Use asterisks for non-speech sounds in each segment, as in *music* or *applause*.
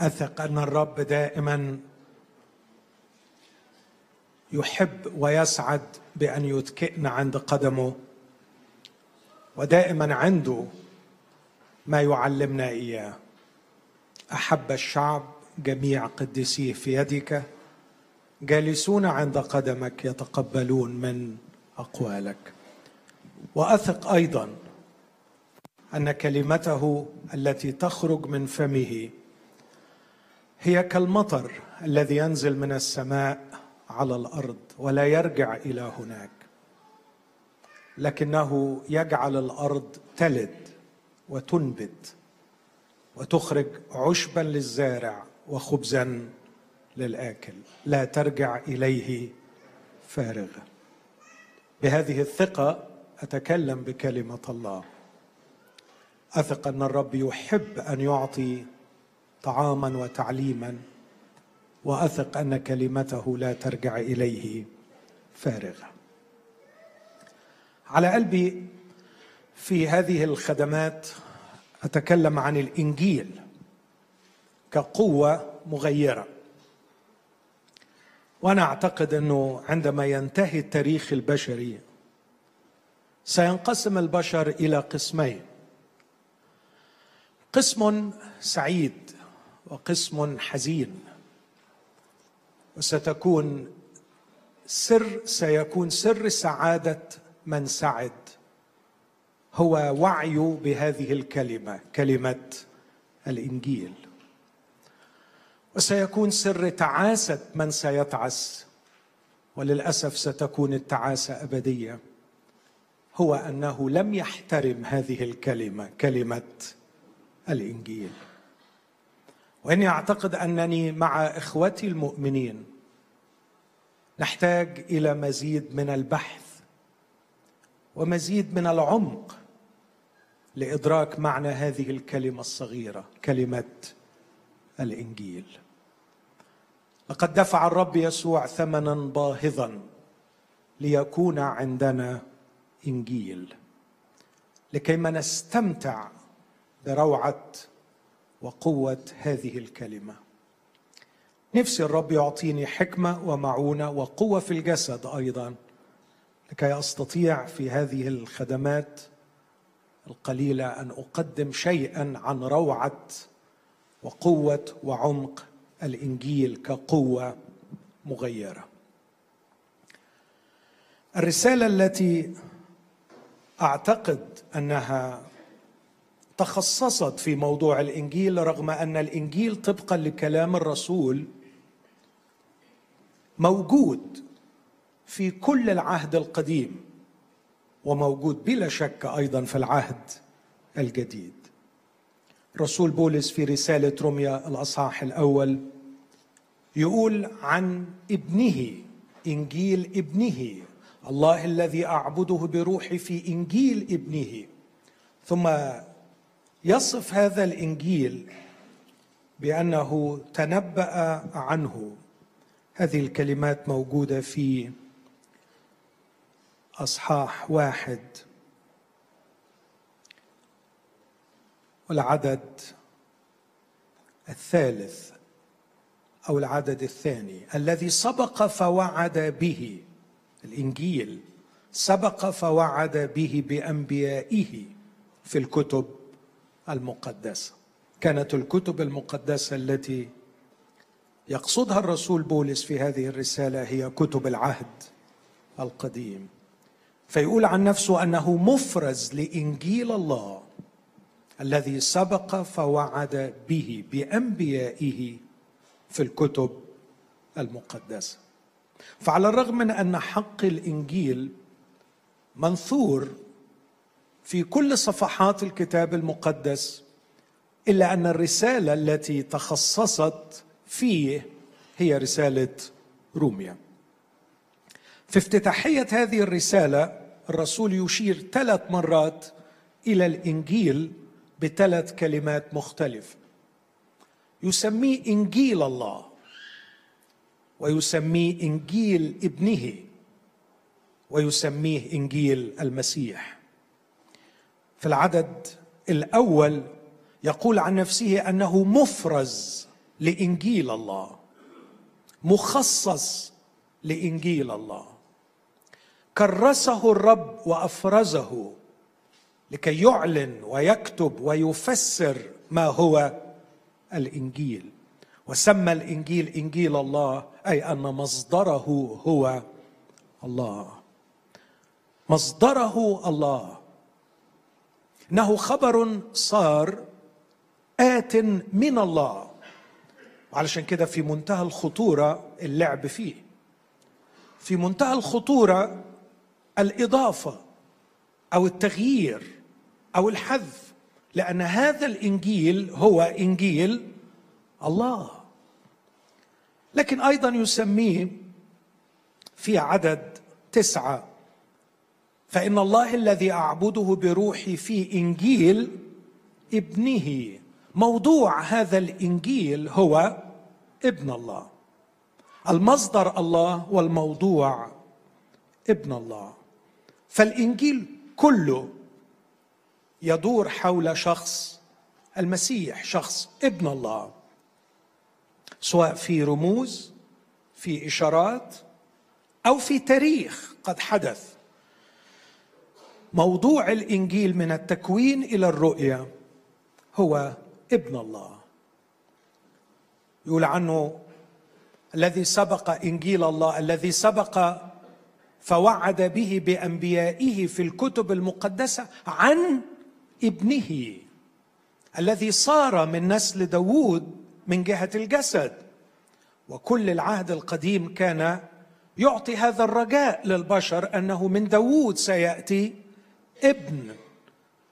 أثق أن الرب دائما يحب ويسعد بأن يتكئنا عند قدمه ودائما عنده ما يعلمنا إياه. أحب الشعب جميع قديسيه في يدك جالسون عند قدمك يتقبلون من أقوالك. وأثق أيضا أن كلمته التي تخرج من فمه هي كالمطر الذي ينزل من السماء على الأرض ولا يرجع إلى هناك. لكنه يجعل الأرض تلد وتنبت وتخرج عشبا للزارع وخبزا للآكل لا ترجع إليه فارغة. بهذه الثقة أتكلم بكلمة الله. أثق أن الرب يحب أن يعطي طعاما وتعليما وأثق أن كلمته لا ترجع إليه فارغة. على قلبي في هذه الخدمات أتكلم عن الإنجيل كقوة مغيرة. وأنا أعتقد أنه عندما ينتهي التاريخ البشري سينقسم البشر إلى قسمين. قسم سعيد وقسم حزين. وستكون سر سيكون سر سعادة من سعد. هو وعيه بهذه الكلمة كلمة الإنجيل. وسيكون سر تعاسة من سيتعس. وللأسف ستكون التعاسة أبدية. هو أنه لم يحترم هذه الكلمة كلمة الإنجيل. وإني أعتقد أنني مع إخوتي المؤمنين نحتاج إلى مزيد من البحث ومزيد من العمق لإدراك معنى هذه الكلمة الصغيرة كلمة الإنجيل. لقد دفع الرب يسوع ثمنا باهظا ليكون عندنا إنجيل لكيما نستمتع بروعة وقوة هذه الكلمة. نفسي الرب يعطيني حكمة ومعونة وقوة في الجسد أيضا لكي أستطيع في هذه الخدمات القليلة أن أقدم شيئا عن روعة وقوة وعمق الإنجيل كقوة مغيرة. الرسالة التي أعتقد أنها تخصصت في موضوع الإنجيل رغم أن الإنجيل طبقا لكلام الرسول موجود في كل العهد القديم وموجود بلا شك أيضا في العهد الجديد. رسول بولس في رسالة روميا الأصحاح الأول يقول عن ابنه إنجيل ابنه الله الذي أعبده بروحي في إنجيل ابنه. ثم يصف هذا الإنجيل بأنه تنبأ عنه. هذه الكلمات موجودة في أصحاح واحد. والعدد الثالث أو العدد الثاني. الذي سبق فوعد به الإنجيل سبق فوعد به بأنبيائه في الكتب. المقدسه كانت الكتب المقدسة التي يقصدها الرسول بولس في هذه الرسالة هي كتب العهد القديم. فيقول عن نفسه أنه مفرز لإنجيل الله الذي سبق فوعد به بأنبيائه في الكتب المقدسة. فعلى الرغم من أن حق الإنجيل منثور في كل صفحات الكتاب المقدس إلا أن الرسالة التي تخصصت فيه هي رسالة روميا. في افتتاحية هذه الرسالة الرسول يشير ثلاث مرات إلى الإنجيل بثلاث كلمات مختلفة. يسميه إنجيل الله ويسميه إنجيل ابنه ويسميه إنجيل المسيح. في العدد الأول يقول عن نفسه أنه مفرز لإنجيل الله مخصص لإنجيل الله. كرسه الرب وأفرزه لكي يعلن ويكتب ويفسر ما هو الإنجيل. وسمى الإنجيل إنجيل الله أي أن مصدره هو الله. مصدره الله. إنه خبر صار آت من الله. علشان كده في منتهى الخطورة اللعب فيه. في منتهى الخطورة الإضافة أو التغيير أو الحذف لأن هذا الإنجيل هو إنجيل الله. لكن أيضا يسميه في عدد تسعة. فإن الله الذي أعبده بروحي في إنجيل ابنه. موضوع هذا الإنجيل هو ابن الله. المصدر الله والموضوع ابن الله. فالإنجيل كله يدور حول شخص المسيح شخص ابن الله سواء في رموز في إشارات أو في تاريخ قد حدث. موضوع الإنجيل من التكوين إلى الرؤيه هو ابن الله. يقول عنه الذي سبق إنجيل الله الذي سبق فوعد به بأنبيائه في الكتب المقدسة عن ابنه الذي صار من نسل داوود من جهة الجسد. وكل العهد القديم كان يعطي هذا الرجاء للبشر أنه من داوود سيأتي ابن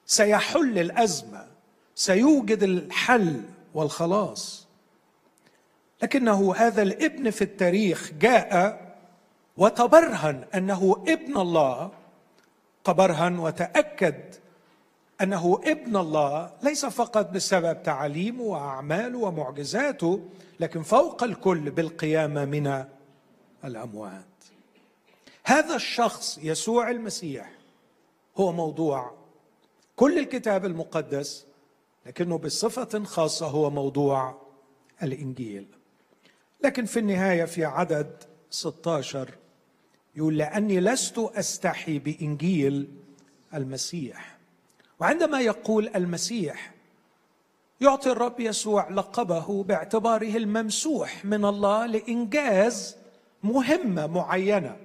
سيحل الأزمة سيوجد الحل والخلاص. لكنه هذا الابن في التاريخ جاء وتبرهن أنه ابن الله تبرهن وتأكد أنه ابن الله ليس فقط بسبب تعاليمه وأعماله ومعجزاته لكن فوق الكل بالقيامة من الأموات. هذا الشخص يسوع المسيح هو موضوع كل الكتاب المقدس لكنه بصفة خاصة هو موضوع الإنجيل. لكن في النهاية في عدد 16 يقول لأني لست أستحي بإنجيل المسيح. وعندما يقول المسيح يعطي الرب يسوع لقبه باعتباره الممسوح من الله لإنجاز مهمة معينة.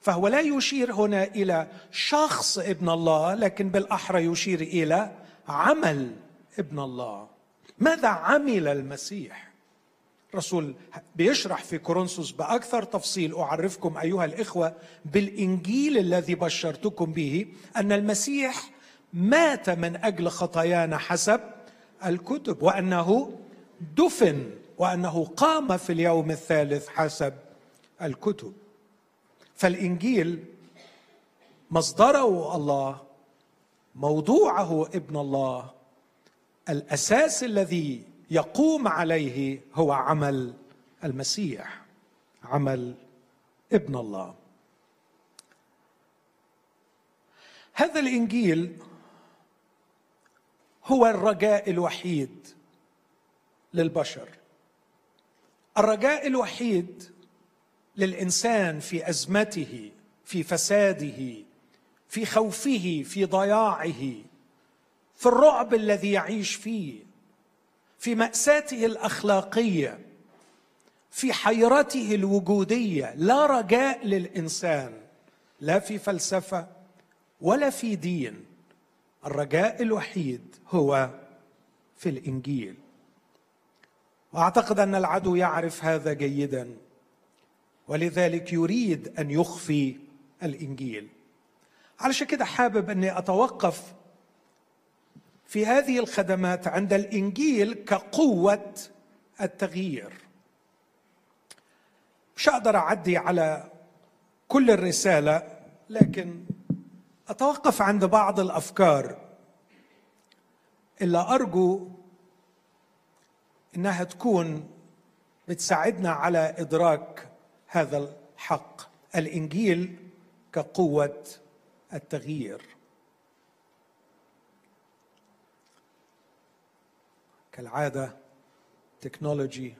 فهو لا يشير هنا إلى شخص ابن الله لكن بالأحرى يشير إلى عمل ابن الله. ماذا عمل المسيح؟ رسول بيشرح في كورنثوس بأكثر تفصيل أعرفكم أيها الإخوة بالإنجيل الذي بشرتكم به أن المسيح مات من أجل خطايانا حسب الكتب وأنه دفن وأنه قام في اليوم الثالث حسب الكتب. فالإنجيل مصدره الله موضوعه ابن الله الأساس الذي يقوم عليه هو عمل المسيح عمل ابن الله. هذا الإنجيل هو الرجاء الوحيد للبشر. الرجاء الوحيد للإنسان في أزمته في فساده في خوفه في ضياعه في الرعب الذي يعيش فيه في مأساته الأخلاقية في حيرته الوجودية. لا رجاء للإنسان لا في فلسفة ولا في دين. الرجاء الوحيد هو في الإنجيل. وأعتقد أن العدو يعرف هذا جيدا. ولذلك يريد أن يخفي الإنجيل. علشان كده حابب أني أتوقف في هذه الخدمات عند الإنجيل كقوة التغيير. مش أقدر أعدي على كل الرسالة لكن أتوقف عند بعض الأفكار اللي أرجو إنها تكون بتساعدنا على إدراك هذا الحق. الإنجيل كقوة التغيير. كالعادة تكنولوجي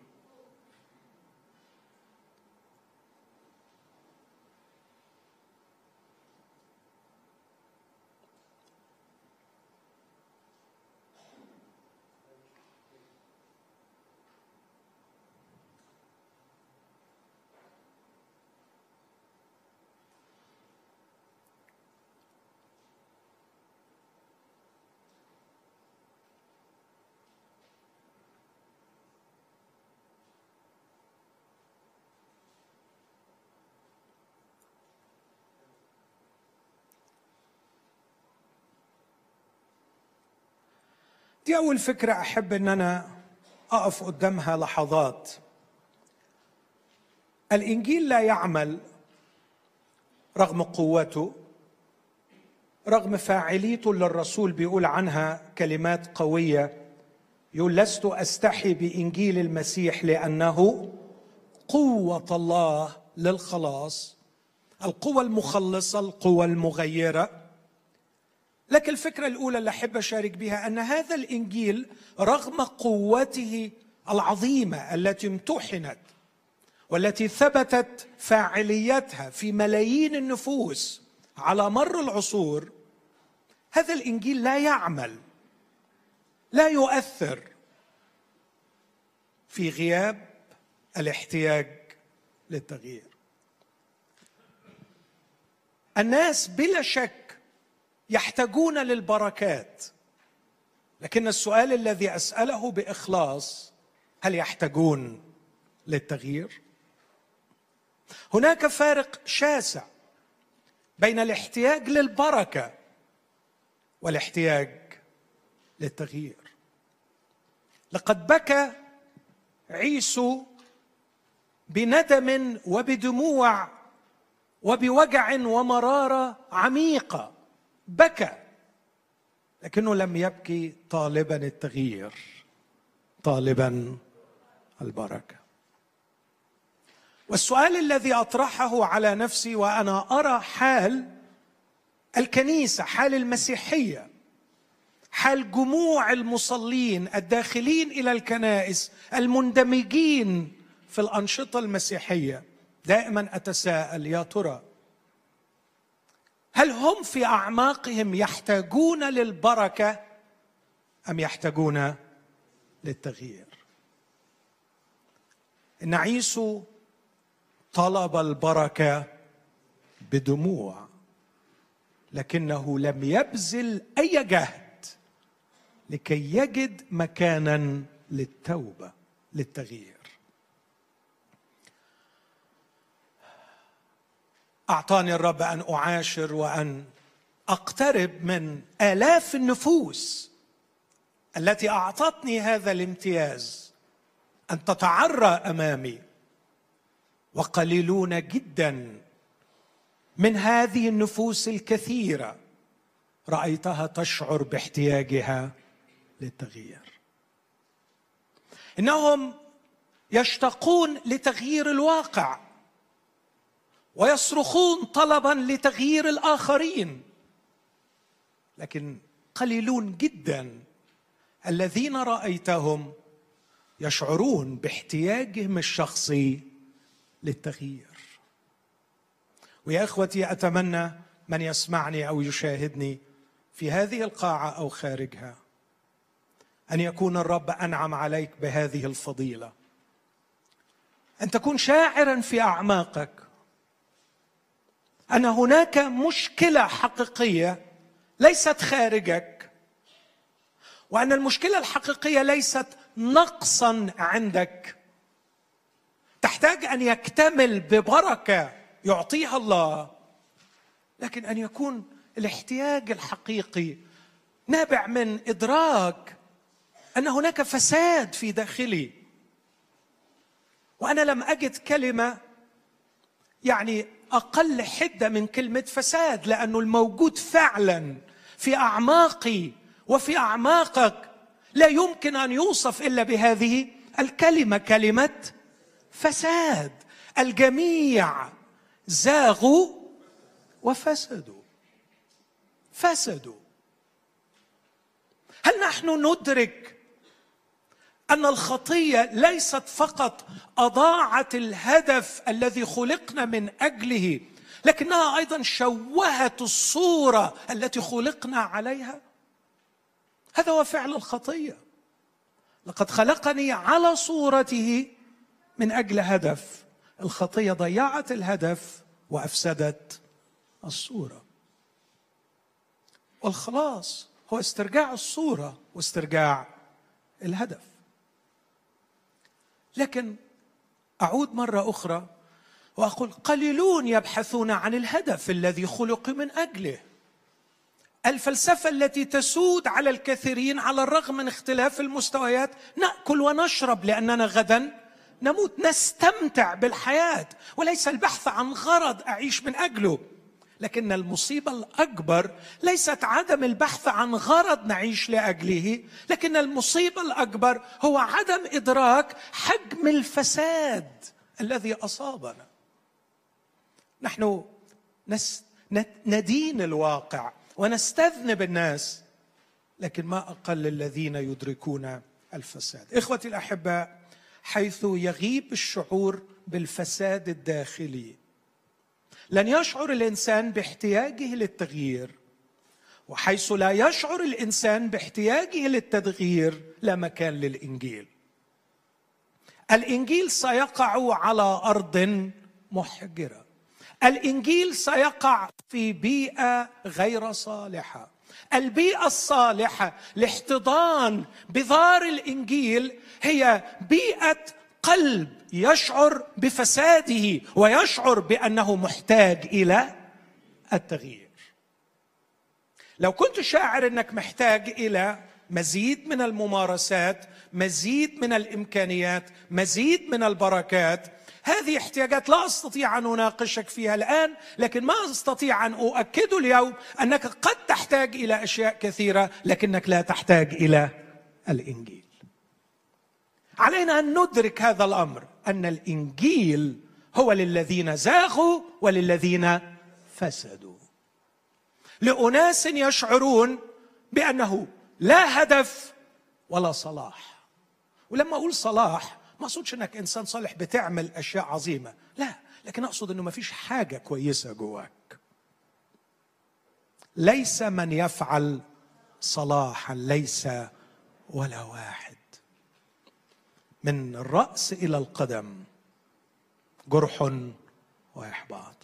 دي أول فكرة أحب أن أنا أقف قدامها لحظات. الإنجيل لا يعمل رغم قوته رغم فاعليته اللي الرسول بيقول عنها كلمات قوية. يقول لست أستحي بإنجيل المسيح لأنه قوة الله للخلاص. القوة المخلصة القوة المغيرة. لكن الفكرة الأولى اللي أحب أشارك بها أن هذا الإنجيل رغم قوته العظيمة التي امتحنت والتي ثبتت فاعليتها في ملايين النفوس على مر العصور هذا الإنجيل لا يعمل لا يؤثر في غياب الاحتياج للتغيير. الناس بلا شك يحتاجون للبركات. لكن السؤال الذي أسأله بإخلاص هل يحتاجون للتغيير؟ هناك فارق شاسع بين الاحتياج للبركة والاحتياج للتغيير. لقد بكى عيسو بندم وبدموع وبوجع ومرارة عميقة بكى لكنه لم يبكي طالبا التغيير طالبا البركة. والسؤال الذي أطرحه على نفسي وأنا أرى حال الكنيسة حال المسيحية حال جموع المصلين الداخلين إلى الكنائس المندمجين في الأنشطة المسيحية دائما أتساءل يا ترى هل هم في أعماقهم يحتاجون للبركة أم يحتاجون للتغيير؟ ان عيسو طلب البركة بدموع لكنه لم يبذل أي جهد لكي يجد مكانا للتوبة للتغيير. أعطاني الرب أن أعاشر وأن أقترب من آلاف النفوس التي أعطتني هذا الامتياز أن تتعرى أمامي وقليلون جدا من هذه النفوس الكثيرة رأيتها تشعر باحتياجها للتغيير. إنهم يشتاقون لتغيير الواقع. ويصرخون طلبا لتغيير الآخرين. لكن قليلون جدا الذين رأيتهم يشعرون باحتياجهم الشخصي للتغيير. ويا إخوتي أتمنى من يسمعني أو يشاهدني في هذه القاعة أو خارجها أن يكون الرب أنعم عليك بهذه الفضيلة. أن تكون شاعرا في أعماقك أن هناك مشكلة حقيقية ليست خارجك وأن المشكلة الحقيقية ليست نقصا عندك. تحتاج أن يكتمل ببركة يعطيها الله لكن أن يكون الاحتياج الحقيقي نابع من إدراك أن هناك فساد في داخلي. وأنا لم أجد كلمة يعني أقل حدة من كلمة فساد لأنه الموجود فعلا في اعماقي وفي أعماقك لا يمكن أن يوصف إلا بهذه الكلمة كلمة فساد. الجميع زاغوا وفسدوا. فسدوا. هل نحن ندرك أن الخطية ليست فقط أضاعت الهدف الذي خلقنا من أجله لكنها أيضا شوهت الصورة التي خلقنا عليها. هذا هو فعل الخطية. لقد خلقني على صورته من أجل هدف. الخطية ضيعت الهدف وأفسدت الصورة. والخلاص هو استرجاع الصورة واسترجاع الهدف. لكن أعود مرة أخرى وأقول قليلون يبحثون عن الهدف الذي خلق من أجله. الفلسفة التي تسود على الكثيرين على الرغم من اختلاف المستويات نأكل ونشرب لأننا غدا نموت نستمتع بالحياة وليس البحث عن غرض أعيش من أجله. لكن المصيبة الأكبر ليست عدم البحث عن غرض نعيش لأجله لكن المصيبة الأكبر هو عدم إدراك حجم الفساد الذي أصابنا. نحن نس ندين الواقع ونستذنب الناس لكن ما أقل الذين يدركون الفساد. إخوتي الأحباء حيث يغيب الشعور بالفساد الداخلي لن يشعر الإنسان باحتياجه للتغيير وحيث لا يشعر الإنسان باحتياجه للتغيير لا مكان للإنجيل. الإنجيل سيقع على أرض محجرة. الإنجيل سيقع في بيئة غير صالحة. البيئة الصالحة لاحتضان بذار الإنجيل هي بيئة قلب يشعر بفساده ويشعر بأنه محتاج إلى التغيير. لو كنت شاعر أنك محتاج إلى مزيد من الممارسات مزيد من الإمكانيات مزيد من البركات هذه احتياجات لا أستطيع أن أناقشك فيها الآن لكن ما أستطيع أن أؤكد اليوم أنك قد تحتاج إلى أشياء كثيرة لكنك لا تحتاج إلى الإنجيل. علينا أن ندرك هذا الأمر أن الإنجيل هو للذين زاغوا وللذين فسدوا. لأناس يشعرون بأنه لا هدف ولا صلاح. ولما أقول صلاح ما أقصدش أنك إنسان صالح بتعمل أشياء عظيمة. لا لكن أقصد إنه ما فيش حاجة كويسة جواك. ليس من يفعل صلاحا ليس ولا واحد. من الرأس إلى القدم. جرح وإحباط.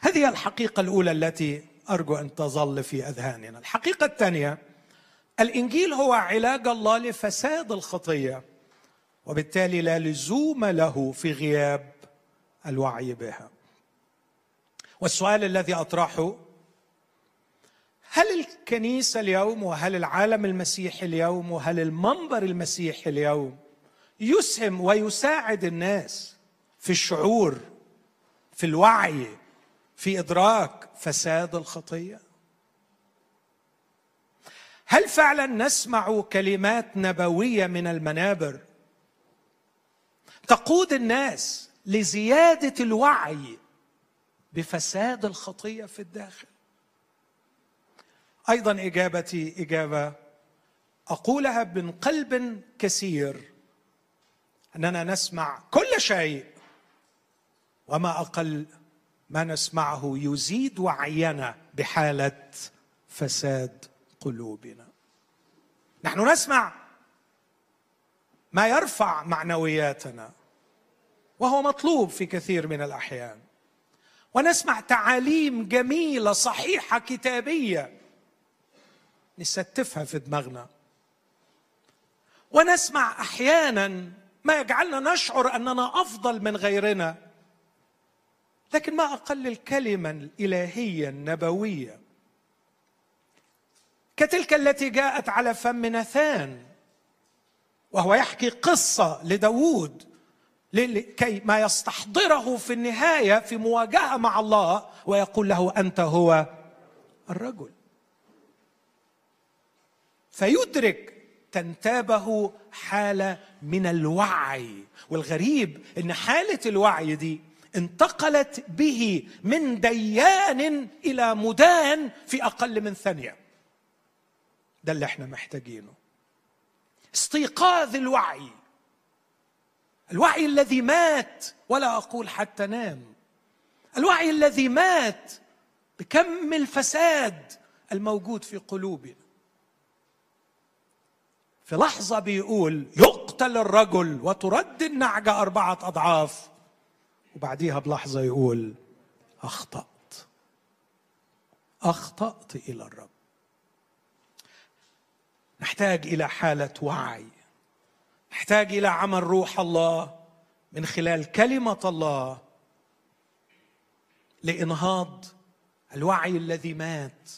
هذه الحقيقة الأولى التي أرجو أن تظل في أذهاننا. الحقيقة الثانية الإنجيل هو علاج الله لفساد الخطية وبالتالي لا لزوم له في غياب الوعي بها. والسؤال الذي أطرحه هل الكنيسة اليوم وهل العالم المسيحي اليوم وهل المنبر المسيحي اليوم يسهم ويساعد الناس في الشعور في الوعي في إدراك فساد الخطية. هل فعلا نسمع كلمات نبوية من المنابر تقود الناس لزيادة الوعي بفساد الخطية في الداخل؟ أيضا إجابتي إجابة أقولها من قلب كثير. أننا نسمع كل شيء. وما أقل ما نسمعه يزيد وعينا بحالة فساد قلوبنا. نحن نسمع ما يرفع معنوياتنا وهو مطلوب في كثير من الأحيان. ونسمع تعاليم جميلة صحيحة كتابية نستفها في دماغنا. ونسمع أحيانا ما يجعلنا نشعر أننا أفضل من غيرنا. لكن ما أقل الكلمة الإلهية النبوية. كتلك التي جاءت على فم نثان وهو يحكي قصة لداود لكي ما يستحضره في النهاية في مواجهة مع الله ويقول له أنت هو الرجل. فيدرك تنتابه حالة من الوعي. والغريب إن حالة الوعي دي انتقلت به من ديان إلى مدان في أقل من ثانية. ده اللي إحنا محتاجينه. استيقاظ الوعي. الوعي الذي مات ولا أقول حتى نام. الوعي الذي مات بكم الفساد الموجود في قلوبنا. في لحظة بيقول يقتل الرجل وترد النعجة أربعة أضعاف. وبعديها بلحظة يقول أخطأت. أخطأت إلى الرب. نحتاج إلى حالة وعي. نحتاج إلى عمل روح الله من خلال كلمة الله لإنهاض الوعي الذي مات.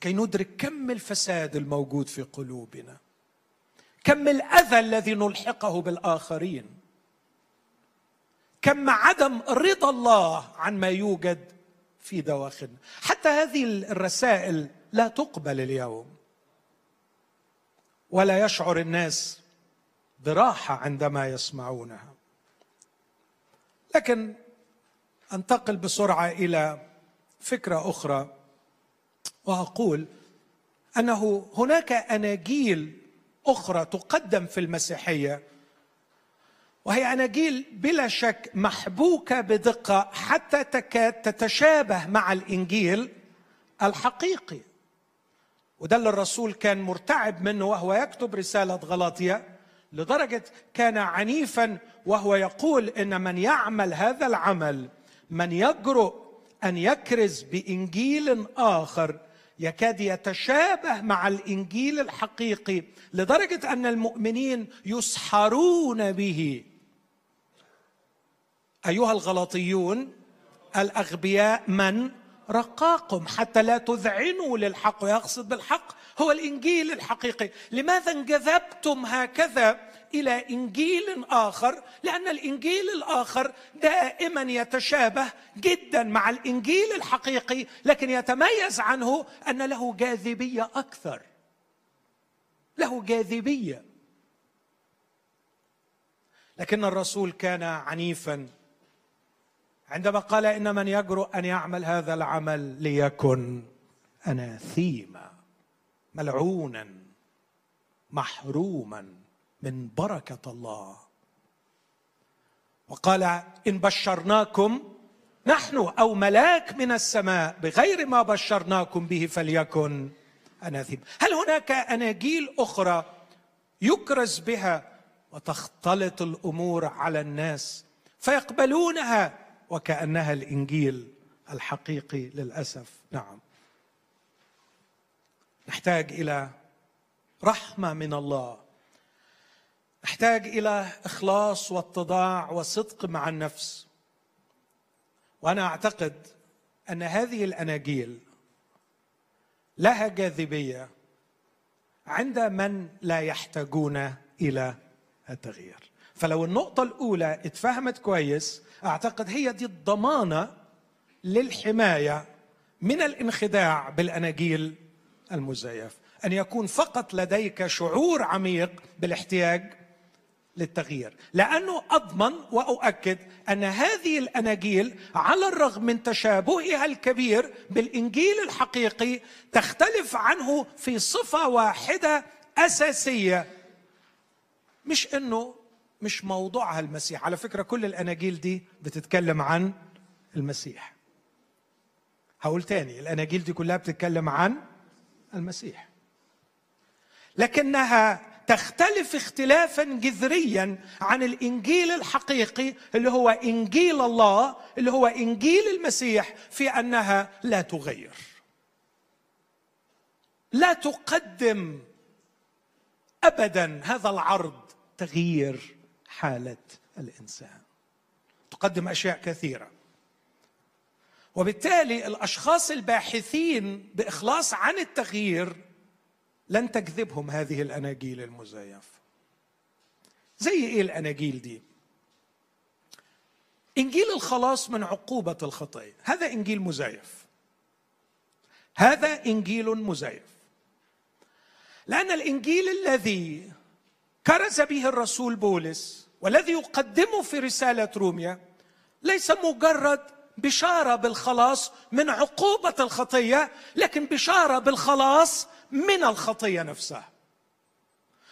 لكي ندرك كم الفساد الموجود في قلوبنا كم الأذى الذي نلحقه بالآخرين كم عدم رضا الله عن ما يوجد في دواخلنا. حتى هذه الرسائل لا تقبل اليوم. ولا يشعر الناس براحة عندما يسمعونها. لكن أنتقل بسرعة إلى فكرة أخرى. وأقول أنه هناك آناجيل أخرى تقدم في المسيحية وهي آناجيل بلا شك محبوكة بدقة حتى تكاد تتشابه مع الإنجيل الحقيقي. وده اللي الرسول كان مرتعب منه وهو يكتب رسالة غلاطيا لدرجة كان عنيفا وهو يقول إن من يعمل هذا العمل من يجرؤ أن يكرز بإنجيل آخر يكاد يتشابه مع الإنجيل الحقيقي لدرجة أن المؤمنين يسحرون به. أيها الغلطيون الأغبياء من رقاكم حتى لا تذعنوا للحق ويقصد بالحق هو الإنجيل الحقيقي. لماذا انجذبتم هكذا إلى إنجيل آخر؟ لأن الإنجيل الآخر دائما يتشابه جدا مع الإنجيل الحقيقي لكن يتميز عنه أن له جاذبية أكثر. له جاذبية. لكن الرسول كان عنيفا. عندما قال إن من يجرؤ أن يعمل هذا العمل ليكن أناثيما. ملعونا محروما من بركة الله. وقال إن بشرناكم نحن أو ملاك من السماء بغير ما بشرناكم به فليكن اناثيم هل هناك آناجيل أخرى يكرز بها وتختلط الأمور على الناس فيقبلونها وكأنها الإنجيل الحقيقي للأسف؟ نعم. نحتاج إلى رحمة من الله. نحتاج إلى إخلاص واتضاع وصدق مع النفس. وأنا أعتقد أن هذه الأناجيل لها جاذبية عند من لا يحتاجون إلى التغيير. فلو النقطة الأولى اتفهمت كويس أعتقد هي دي الضمانة للحماية من الانخداع بالأناجيل المزيف. أن يكون فقط لديك شعور عميق بالاحتياج للتغيير. لأنه أضمن وأؤكد أن هذه الأناجيل على الرغم من تشابهها الكبير بالإنجيل الحقيقي تختلف عنه في صفة واحدة أساسية. مش إنه مش موضوعها المسيح. على فكرة كل الأناجيل دي بتتكلم عن المسيح. هقول تاني الأناجيل دي كلها بتتكلم عن المسيح. لكنها تختلف اختلافا جذريا عن الإنجيل الحقيقي اللي هو إنجيل الله اللي هو إنجيل المسيح في أنها لا تغير. لا تقدم ابدا هذا العرض تغيير حالة الإنسان. تقدم أشياء كثيرة. وبالتالي الأشخاص الباحثين بإخلاص عن التغيير لن تجذبهم هذه الأناجيل المزيفة. زي إيه الأناجيل دي؟ إنجيل الخلاص من عقوبة الخطيه هذا إنجيل مزيف. هذا إنجيل مزيف. لأن الإنجيل الذي كرز به الرسول بولس والذي يقدمه في رسالة روميا ليس مجرد بشارة بالخلاص من عقوبة الخطية لكن بشارة بالخلاص من الخطية نفسها.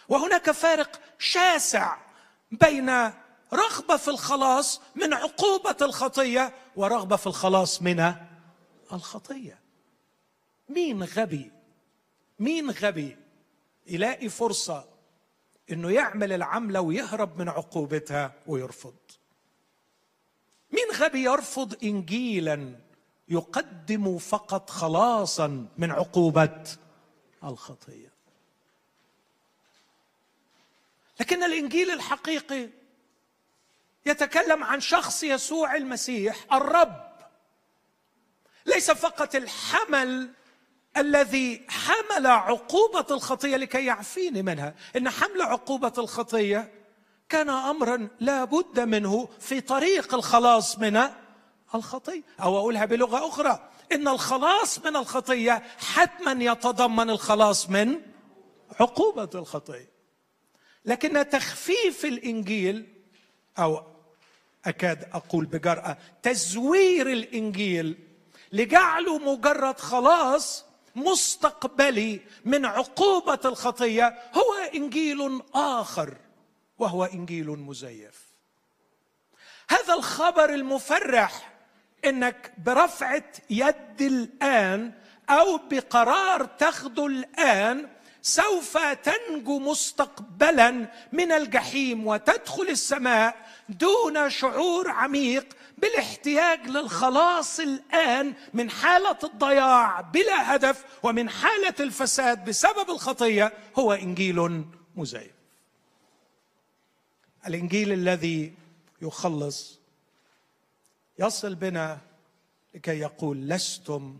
وهناك فارق شاسع بين رغبة في الخلاص من عقوبة الخطية ورغبة في الخلاص من الخطية. مين غبي؟ مين غبي يلاقي فرصة إنه يعمل العملة ويهرب من عقوبتها ويرفض؟ مين غبي يرفض انجيلا يقدم فقط خلاصا من عقوبه الخطية؟ لكن الإنجيل الحقيقي يتكلم عن شخص يسوع المسيح الرب. ليس فقط الحمل الذي حمل عقوبة الخطية لكي يعفيني منها إن حمل عقوبة الخطية كان أمرا لا بد منه في طريق الخلاص من الخطية. أو أقولها بلغة أخرى إن الخلاص من الخطية حتما يتضمن الخلاص من عقوبة الخطية. لكن تخفيف الإنجيل أو أكاد أقول بجرأة تزوير الإنجيل لجعله مجرد خلاص مستقبلي من عقوبة الخطية هو إنجيل آخر. وهو إنجيل مزيف. هذا الخبر المفرح إنك برفعة يد الآن أو بقرار تاخذه الآن سوف تنجو مستقبلا من الجحيم وتدخل السماء دون شعور عميق بالاحتياج للخلاص الآن من حالة الضياع بلا هدف ومن حالة الفساد بسبب الخطية. هو إنجيل مزيف. الإنجيل الذي يخلص يصل بنا لكي يقول لستم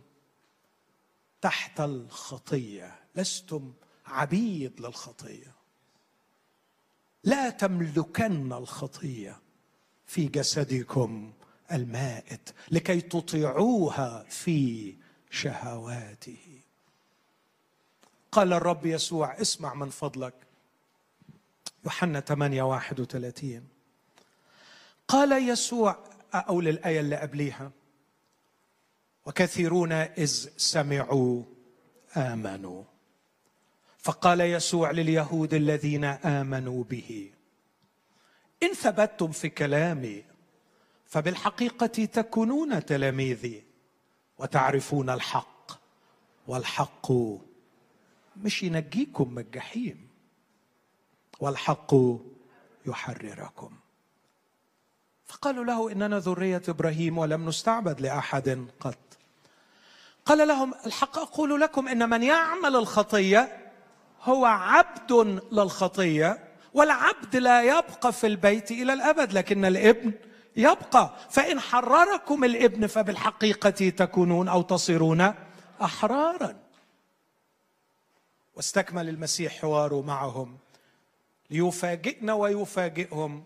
تحت الخطية لستم عبيد للخطية. لا تملكن الخطية في جسدكم المائت لكي تطيعوها في شهواته. قال الرب يسوع اسمع من فضلك. يوحنا 8 31 قال يسوع أو للآية اللي قبليها. وكثيرون إذ سمعوا آمنوا. فقال يسوع لليهود الذين آمنوا به إن ثبتتم في كلامي فبالحقيقة تكونون تلاميذي وتعرفون الحق والحق مش ينجيكم من الجحيم. والحق يحرركم. فقالوا له إننا ذرية إبراهيم ولم نستعبد لأحد قط. قال لهم الحق أقول لكم إن من يعمل الخطية هو عبد للخطية والعبد لا يبقى في البيت إلى الأبد لكن الإبن يبقى. فإن حرركم الإبن فبالحقيقة تكونون أو تصيرون أحرارا. واستكمل المسيح حواره معهم. ليفاجئنا ويفاجئهم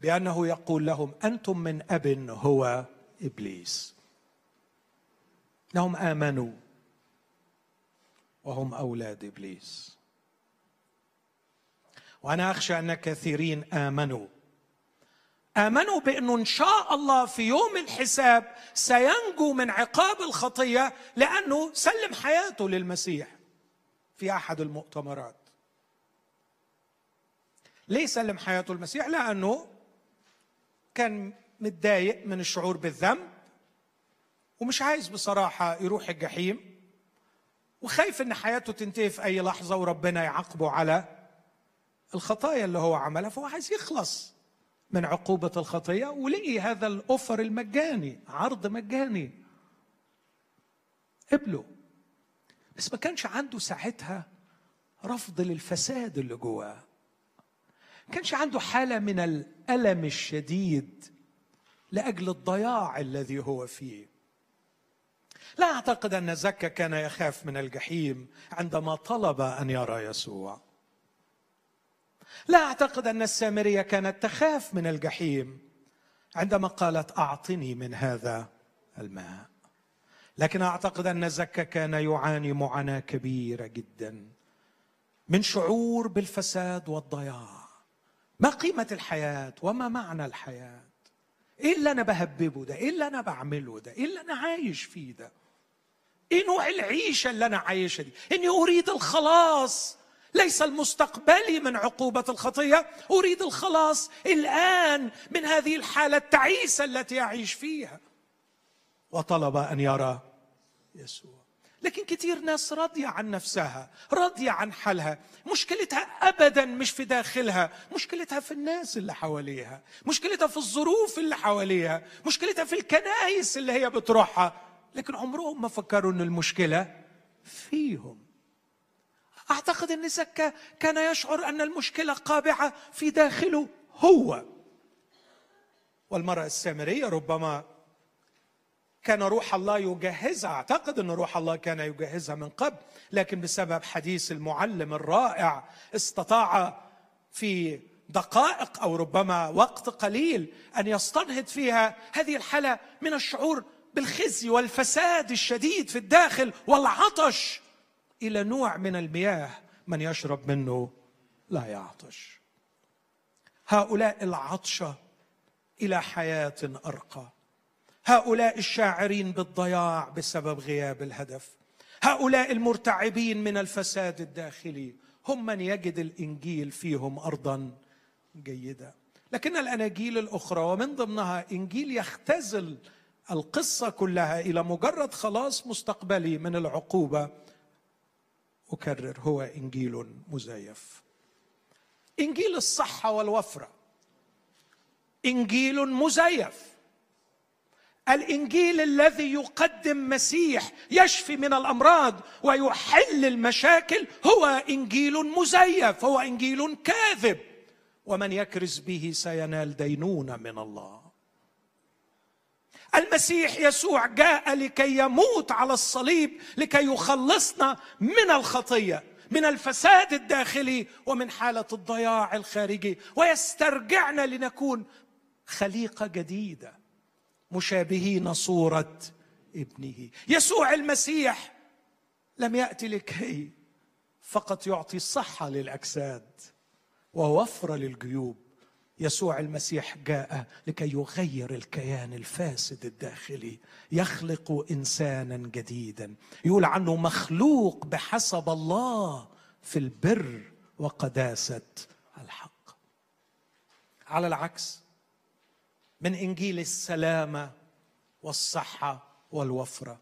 بأنه يقول لهم أنتم من أب هو إبليس. انهم آمنوا وهم أولاد إبليس. وأنا أخشى أن كثيرين آمنوا. آمنوا بأنه إن شاء الله في يوم الحساب سينجو من عقاب الخطية لأنه سلم حياته للمسيح في أحد المؤتمرات. ليه سلم حياته المسيح لأنه كان متضايق من الشعور بالذنب ومش عايز بصراحة يروح الجحيم وخايف إن حياته تنتهي في أي لحظة وربنا يعاقبه على الخطايا اللي هو عملها فهو عايز يخلص من عقوبة الخطية ولقي هذا الأوفر المجاني عرض مجاني. قبله بس ما كانش عنده ساعتها رفض للفساد اللي جواه. ما كانش عنده حالة من الألم الشديد لأجل الضياع الذي هو فيه. لا أعتقد أن زكا كان يخاف من الجحيم عندما طلب أن يرى يسوع. لا أعتقد أن السامرية كانت تخاف من الجحيم عندما قالت أعطني من هذا الماء. لكن أعتقد أن زكا كان يعاني معاناة كبيرة جدا من شعور بالفساد والضياع. ما قيمة الحياة وما معنى الحياة؟ إيه اللي أنا بهببه ده؟ إيه اللي أنا بعمله ده؟ إيه اللي أنا عايش فيه ده؟ إيه نوع العيشة اللي أنا عايشها دي؟ إني أريد الخلاص. ليس المستقبلي من عقوبة الخطية. أريد الخلاص الآن من هذه الحالة التعيسة التي يعيش فيها. وطلب أن يرى يسوع. لكن كثير ناس راضية عن نفسها راضية عن حالها. مشكلتها أبدا مش في داخلها مشكلتها في الناس اللي حواليها مشكلتها في الظروف اللي حواليها مشكلتها في الكنائس اللي هي بتروحها. لكن عمرهم ما فكروا أن المشكلة فيهم. أعتقد أن زكا كان يشعر أن المشكلة قابعة في داخله هو. والمرأة السامرية ربما كان روح الله يجهزها أعتقد إن روح الله كان يجهزها من قبل لكن بسبب حديث المعلم الرائع استطاع في دقائق أو ربما وقت قليل أن يستنهض فيها هذه الحالة من الشعور بالخزي والفساد الشديد في الداخل والعطش إلى نوع من المياه من يشرب منه لا يعطش. هؤلاء العطشه إلى حياة أرقى. هؤلاء الشاعرين بالضياع بسبب غياب الهدف. هؤلاء المرتعبين من الفساد الداخلي. هم من يجد الإنجيل فيهم ارضا جيدة. لكن الأناجيل الأخرى ومن ضمنها إنجيل يختزل القصة كلها إلى مجرد خلاص مستقبلي من العقوبة أكرر هو إنجيل مزيف. إنجيل الصحة والوفرة. إنجيل مزيف. الإنجيل الذي يقدم مسيح يشفي من الأمراض ويحل المشاكل هو إنجيل مزيف هو إنجيل كاذب. ومن يكرز به سينال دينونه من الله. المسيح يسوع جاء لكي يموت على الصليب لكي يخلصنا من الخطية من الفساد الداخلي ومن حالة الضياع الخارجي. ويسترجعنا لنكون خليقة جديدة. مشابهين صورة ابنه. يسوع المسيح لم يأتي لكي فقط يعطي صحه للأجساد ووفره للجيوب. يسوع المسيح جاء لكي يغير الكيان الفاسد الداخلي يخلق إنسانا جديدا. يقول عنه مخلوق بحسب الله في البر وقداسة الحق. على العكس من إنجيل السلامه والصحة والوفرة.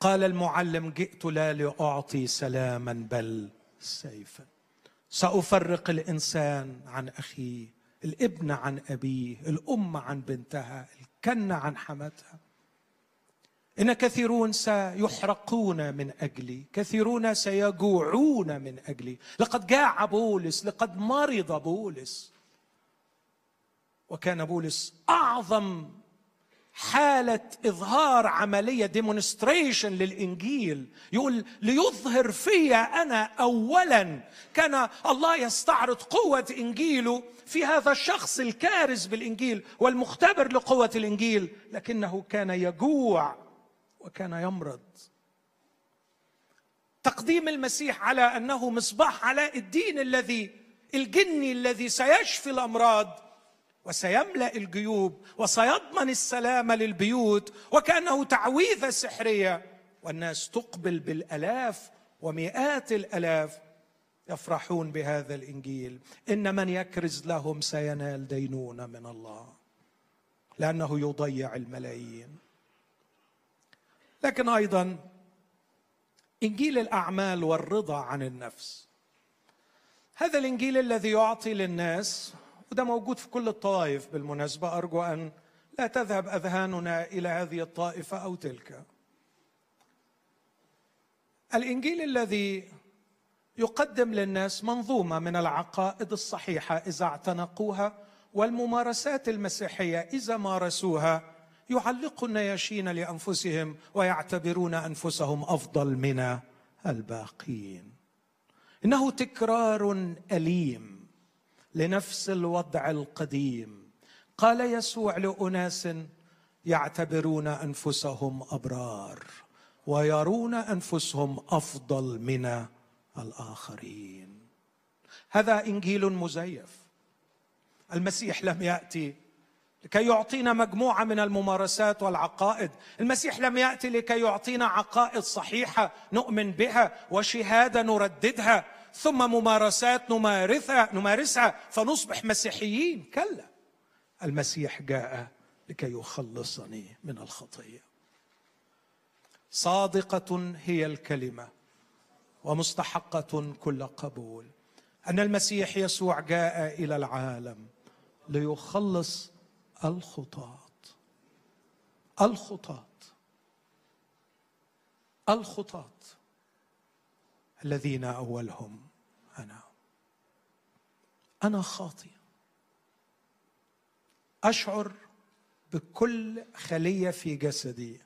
قال المعلم جئت لا لأعطي سلاما بل سيفا. سأفرق الإنسان عن أخيه الابن عن أبيه الأم عن بنتها الكن عن حماتها. إن كثيرون سيحرقون من أجلي كثيرون سيجوعون من أجلي. لقد جاع بولس لقد مرض بولس. وكان بولس أعظم حالة إظهار عملية demonstration للإنجيل. يقول ليظهر في أنا اولا. كان الله يستعرض قوة انجيله في هذا الشخص الكارز بالإنجيل والمختبر لقوة الإنجيل لكنه كان يجوع وكان يمرض. تقديم المسيح على أنه مصباح علاء الدين الذي الجني الذي سيشفي الأمراض وسيملأ الجيوب وسيضمن السلام للبيوت وكأنه تعويذة سحرية. والناس تقبل بالألاف ومئات الألاف يفرحون بهذا الإنجيل. إن من يكرز لهم سينال دينونه من الله لأنه يضيع الملايين. لكن أيضا إنجيل الأعمال والرضا عن النفس. هذا الإنجيل الذي يعطي للناس وده موجود في كل الطوائف. بالمناسبة أرجو أن لا تذهب أذهاننا إلى هذه الطائفة أو تلك. الإنجيل الذي يقدم للناس منظومة من العقائد الصحيحة إذا اعتنقوها والممارسات المسيحية إذا مارسوها يعلق النياشين لأنفسهم ويعتبرون أنفسهم أفضل من الباقين. إنه تكرار أليم. لنفس الوضع القديم. قال يسوع لأناس يعتبرون أنفسهم أبرار ويرون أنفسهم أفضل من الآخرين. هذا إنجيل مزيف. المسيح لم يأتي لكي يعطينا مجموعة من الممارسات والعقائد. المسيح لم يأتي لكي يعطينا عقائد صحيحة نؤمن بها وشهادة نرددها. ثم ممارسات نمارسها نمارسها فنصبح مسيحيين. كلا. المسيح جاء لكي يخلصني من الخطية. صادقة هي الكلمة ومستحقة كل قبول. أن المسيح يسوع جاء إلى العالم ليخلص الخطاة. الخطاة. الخطاة. الذين أولهم. أنا. أنا خاطئ أشعر بكل خلية في جسدي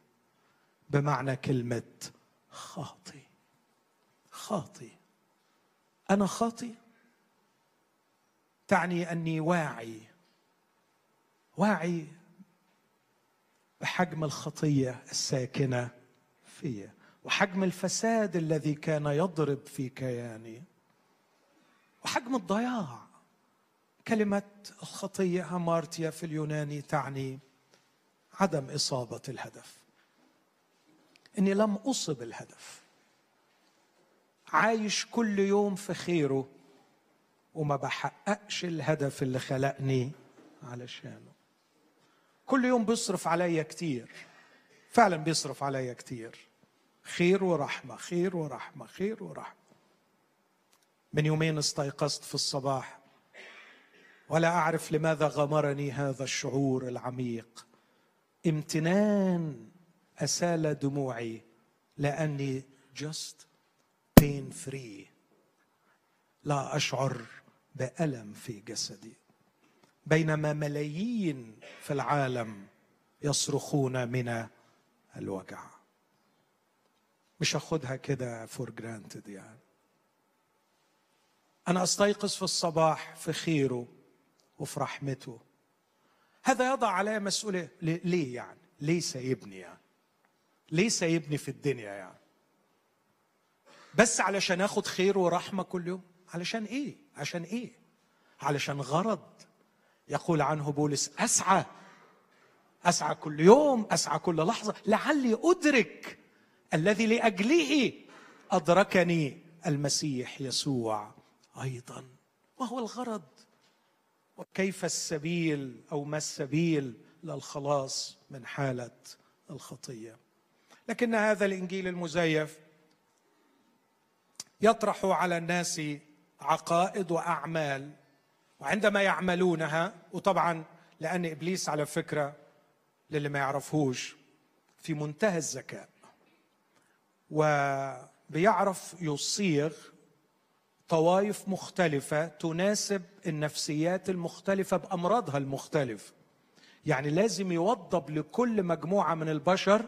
بمعنى كلمة خاطئ خاطئ أنا خاطئ تعني أني واعي. واعي بحجم الخطية الساكنة في وحجم الفساد الذي كان يضرب في كياني. وحجم الضياع. كلمة الخطيه هامارتيا في اليوناني تعني عدم إصابة الهدف. إني لم أصب الهدف. عايش كل يوم في خيره وما بحققش الهدف اللي خلقني علشانه كل يوم بيصرف عليا كتير. فعلا بيصرف عليا كتير. خير ورحمة خير ورحمة خير ورحمة. من يومين استيقظت في الصباح ولا أعرف لماذا غمرني هذا الشعور العميق. امتنان أسال دموعي لأني just pain free. لا أشعر بألم في جسدي. بينما ملايين في العالم يصرخون من الوجع. مش هاخدها كده for granted يعني. أنا أستيقظ في الصباح في خيره وفي رحمته. هذا يضع علي مسؤولية ليه يعني ليه سايبني يعني. ليه سايبني في الدنيا يعني. بس علشان آخد خير ورحمة كل يوم. علشان إيه؟ عشان إيه؟ علشان غرض. يقول عنه بولس أسعى. أسعى كل يوم أسعى كل لحظة. لعلي أدرك الذي لأجله أدركني المسيح يسوع أيضا. ما هو الغرض. وكيف السبيل أو ما السبيل للخلاص من حالة الخطية. لكن هذا الإنجيل المزيف يطرح على الناس عقائد وأعمال. وعندما يعملونها وطبعا لأن إبليس على فكرة للي ما يعرفوش في منتهى الذكاء. وبيعرف يصيغ طوائف مختلفة تناسب النفسيات المختلفة بأمراضها المختلفة يعني لازم يوضب لكل مجموعة من البشر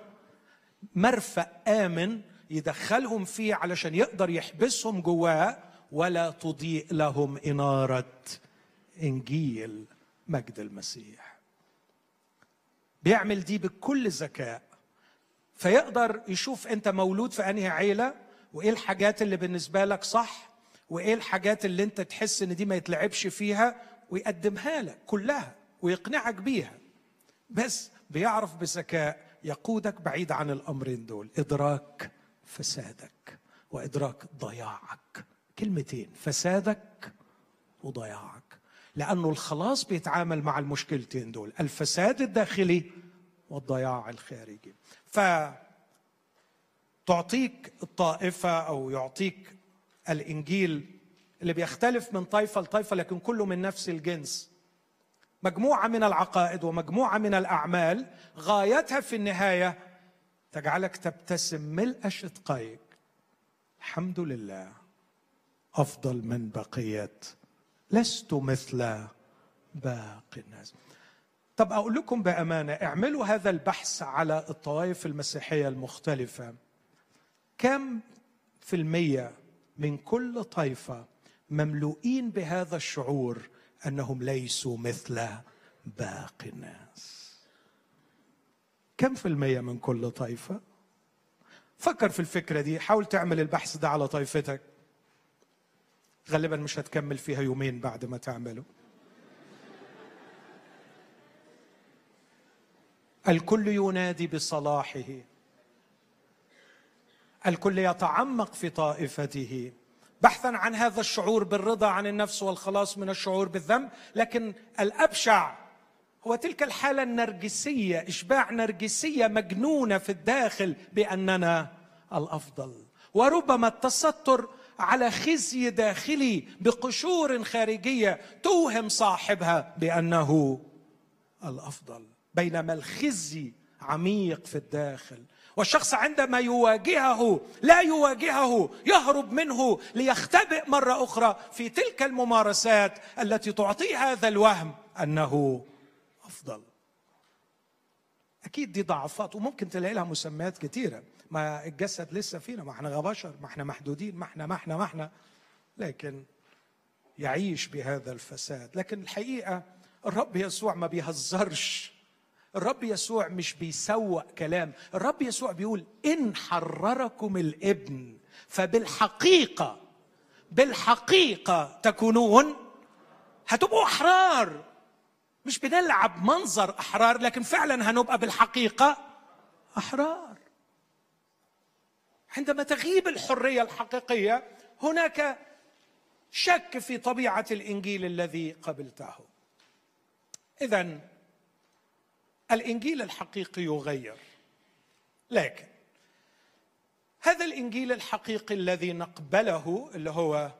مرفأ آمن يدخلهم فيه علشان يقدر يحبسهم جواه ولا تضيء لهم إنارة إنجيل مجد المسيح. بيعمل دي بكل ذكاء. فيقدر يشوف انت مولود في انهي عيلة وايه الحاجات اللي بالنسبة لك صح وايه الحاجات اللي انت تحس ان دي ما يتلعبش فيها ويقدمها لك كلها ويقنعك بيها. بس بيعرف بذكاء يقودك بعيد عن الأمرين دول. إدراك فسادك وإدراك ضياعك. كلمتين فسادك وضياعك. لأنه الخلاص بيتعامل مع المشكلتين دول الفساد الداخلي والضياع الخارجي. ف تعطيك الطائفة أو يعطيك الإنجيل اللي بيختلف من طائفة لطائفة لكن كله من نفس الجنس. مجموعة من العقائد ومجموعة من الأعمال غايتها في النهاية تجعلك تبتسم ملء شدقيك. الحمد لله. أفضل من بقية لست مثل باقي الناس. طب أقول لكم بأمانة اعملوا هذا البحث على الطوائف المسيحية المختلفة. كم في المية من كل طائفة مملوئين بهذا الشعور أنهم ليسوا مثل باقي الناس؟ كم في المية من كل طائفة؟ فكر في الفكرة دي حاول تعمل البحث ده على طائفتك. غالبا مش هتكمل فيها يومين بعد ما تعمله. الكل ينادي بصلاحه. الكل يتعمق في طائفته. بحثا عن هذا الشعور بالرضا عن النفس والخلاص من الشعور بالذنب لكن الأبشع هو تلك الحالة النرجسية إشباع نرجسية مجنونة في الداخل بأننا الأفضل. وربما التستر على خزي داخلي بقشور خارجية توهم صاحبها بأنه الأفضل. بينما الخزي عميق في الداخل. والشخص عندما يواجهه لا يواجهه يهرب منه ليختبئ مرة أخرى في تلك الممارسات التي تعطيه هذا الوهم أنه أفضل. أكيد دي ضعفات وممكن تلاقي لها مسميات كثيره ما الجسد لسه فينا ما إحنا بشر ما إحنا محدودين ما إحنا ما إحنا ما إحنا. لكن يعيش بهذا الفساد. لكن الحقيقة الرب يسوع ما بيهزرش الرب يسوع مش بيسوق كلام. الرب يسوع بيقول إن حرركم الإبن فبالحقيقة بالحقيقة تكونون هتبقوا أحرار. مش بنلعب منظر أحرار لكن فعلا هنبقى بالحقيقة أحرار. عندما تغيب الحرية الحقيقية هناك شك في طبيعة الإنجيل الذي قبلته. اذا الإنجيل الحقيقي يغير. لكن هذا الإنجيل الحقيقي الذي نقبله اللي هو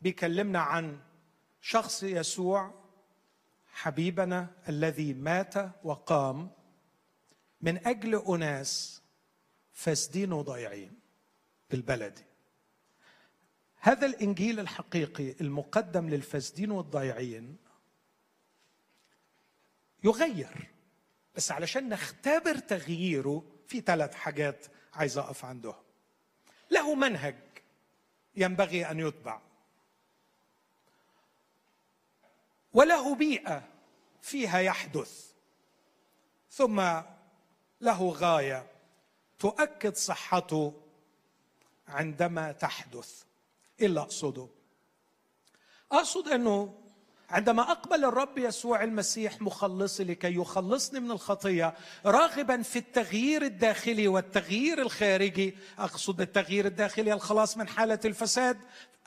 بيكلمنا عن شخص يسوع حبيبنا الذي مات وقام من أجل أناس فاسدين وضايعين بالبلدي هذا الإنجيل الحقيقي المقدم للفاسدين والضايعين يغير. بس علشان نختبر تغييره في ثلاث حاجات عايز أقف عندهم. له منهج ينبغي أن يتبع. وله بيئة فيها يحدث. ثم له غاية تؤكد صحته عندما تحدث. إيه اللي أقصده. أقصد أنه عندما أقبل الرب يسوع المسيح مخلصي لكي يخلصني من الخطية راغبا في التغيير الداخلي والتغيير الخارجي. أقصد التغيير الداخلي الخلاص من حالة الفساد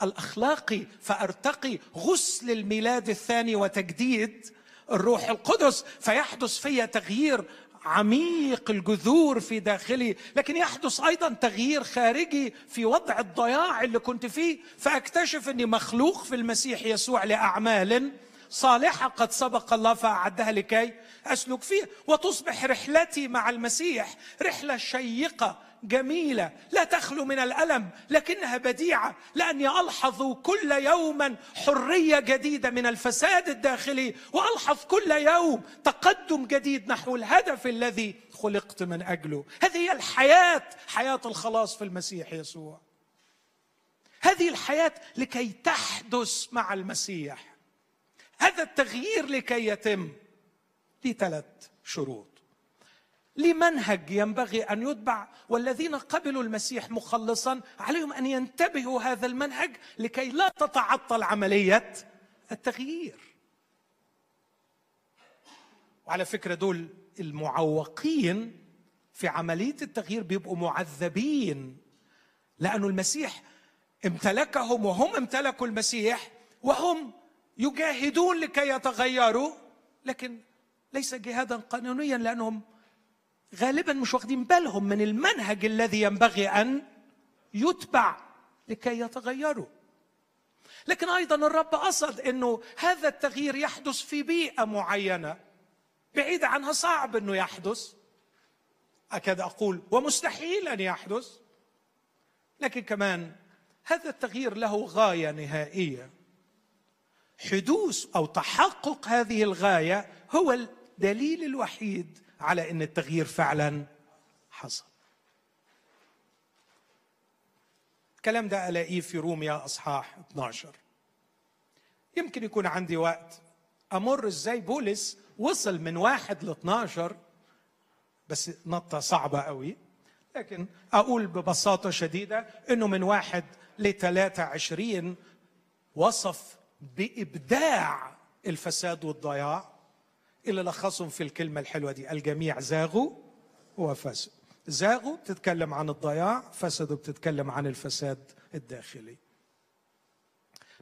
الأخلاقي. فأرتقي غسل الميلاد الثاني وتجديد الروح القدس. فيحدث في تغيير عميق الجذور في داخلي لكن يحدث أيضا تغيير خارجي في وضع الضياع اللي كنت فيه فأكتشف إني مخلوق في المسيح يسوع لأعمال صالحة قد سبق الله فأعدها لكي أسلك فيها. وتصبح رحلتي مع المسيح رحلة شيقة جميلة لا تخلو من الألم لكنها بديعة لأني ألحظ كل يوما حرية جديدة من الفساد الداخلي وألحظ كل يوم تقدم جديد نحو الهدف الذي خلقت من أجله. هذه هي الحياة حياة الخلاص في المسيح يسوع. هذه الحياة لكي تحدث مع المسيح. هذا التغيير لكي يتم لثلاث ثلاث شروط. لمنهج ينبغي أن يتبع والذين قبلوا المسيح مخلصا عليهم أن ينتبهوا هذا المنهج لكي لا تتعطل عملية التغيير. وعلى فكرة دول المعوقين في عملية التغيير بيبقوا معذبين لأن المسيح امتلكهم وهم امتلكوا المسيح وهم يجاهدون لكي يتغيروا لكن ليس جهادا قانونيا لأنهم غالبا مش واخدين بالهم من المنهج الذي ينبغي أن يتبع لكي يتغيروا. لكن أيضا الرب قصد إنه هذا التغيير يحدث في بيئة معينة. بعيد عنها صعب إنه يحدث. أكاد أقول ومستحيل أن يحدث. لكن كمان هذا التغيير له غاية نهائية. حدوث أو تحقق هذه الغاية هو الدليل الوحيد على إن التغيير فعلا حصل. الكلام ده ألاقيه في روميا أصحاح 12 يمكن يكون عندي وقت أمر إزاي بولس وصل من واحد ل 12 بس نطة صعبة قوي لكن أقول ببساطة شديدة إنه من واحد ل 23 وصف بإبداع الفساد والضياع. اللي لخصهم في الكلمة الحلوة دي. الجميع زاغوا وفسدوا. زاغوا بتتكلم عن الضياع فسدوا بتتكلم عن الفساد الداخلي.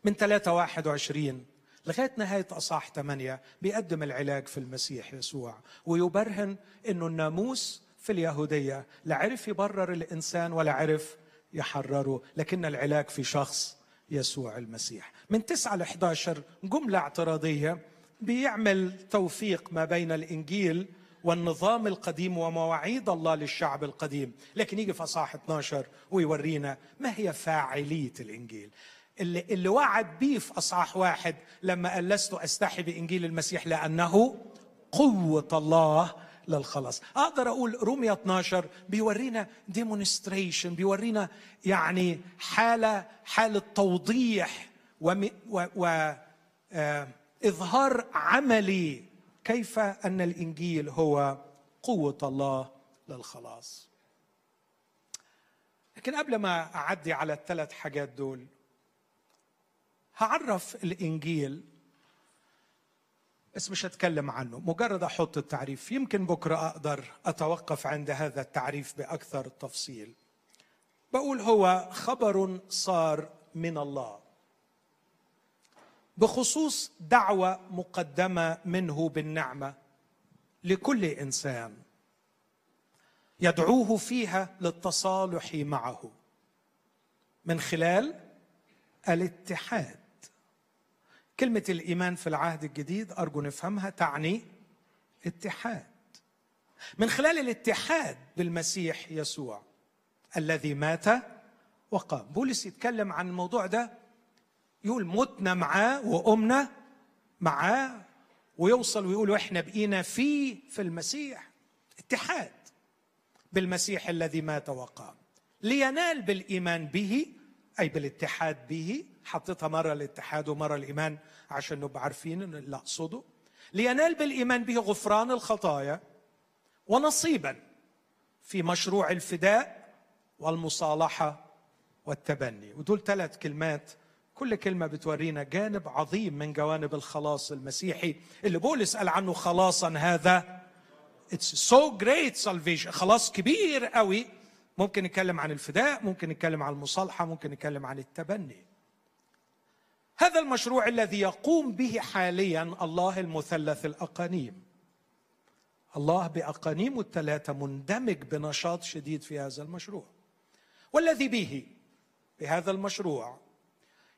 من 3 21 لغاية نهاية أصح 8 بيقدم العلاج في المسيح يسوع ويبرهن أنه الناموس في اليهودية لا عرف يبرر الإنسان ولا عرف يحرره لكن العلاج في شخص يسوع المسيح. من 9 ل 11 جملة اعتراضية بيعمل توفيق ما بين الإنجيل والنظام القديم ومواعيد الله للشعب القديم. لكن يجي في اصحاح 12 ويورينا ما هي فاعلية الإنجيل. اللي, اللي وعد بيه في اصحاح واحد لما قال لست أستحي بإنجيل المسيح لأنه قوة الله للخلاص أقدر أقول روميا 12 بيورينا ديمونستريشن بيورينا يعني حاله حالة توضيح و, و, و آه إظهار عملي كيف أن الإنجيل هو قوة الله للخلاص. لكن قبل ما أعدي على الثلاث حاجات دول هعرف الإنجيل. بس مش هتكلم عنه مجرد أحط التعريف. يمكن بكرة أقدر أتوقف عند هذا التعريف بأكثر تفصيل. بقول هو خبر صار من الله. بخصوص دعوة مقدمة منه بالنعمة لكل إنسان يدعوه فيها للتصالح معه من خلال الاتحاد. كلمة الإيمان في العهد الجديد أرجو نفهمها تعني اتحاد. من خلال الاتحاد بالمسيح يسوع الذي مات وقام. بولس يتكلم عن الموضوع ده يقول متنا معاه وقمنا معاه ويوصل ويقول إحنا بقينا فيه في المسيح. اتحاد بالمسيح الذي مات وقام. لينال بالإيمان به أي بالاتحاد به. حطيتها مرة الاتحاد ومرة الإيمان عشان نبقى عارفين اللي أقصده. لينال بالإيمان به غفران الخطايا ونصيبا في مشروع الفداء والمصالحة والتبني. ودول ثلاث كلمات كل كلمة بتورينا جانب عظيم من جوانب الخلاص المسيحي. اللي بولس قال عنه خلاصا هذا it's so great salvation خلاص كبير قوي. ممكن نتكلم عن الفداء ممكن نتكلم عن المصالحة ممكن نتكلم عن التبني. هذا المشروع الذي يقوم به حاليا الله المثلث الأقانيم. الله بأقانيمه الثلاثة مندمج بنشاط شديد في هذا المشروع. والذي به بهذا المشروع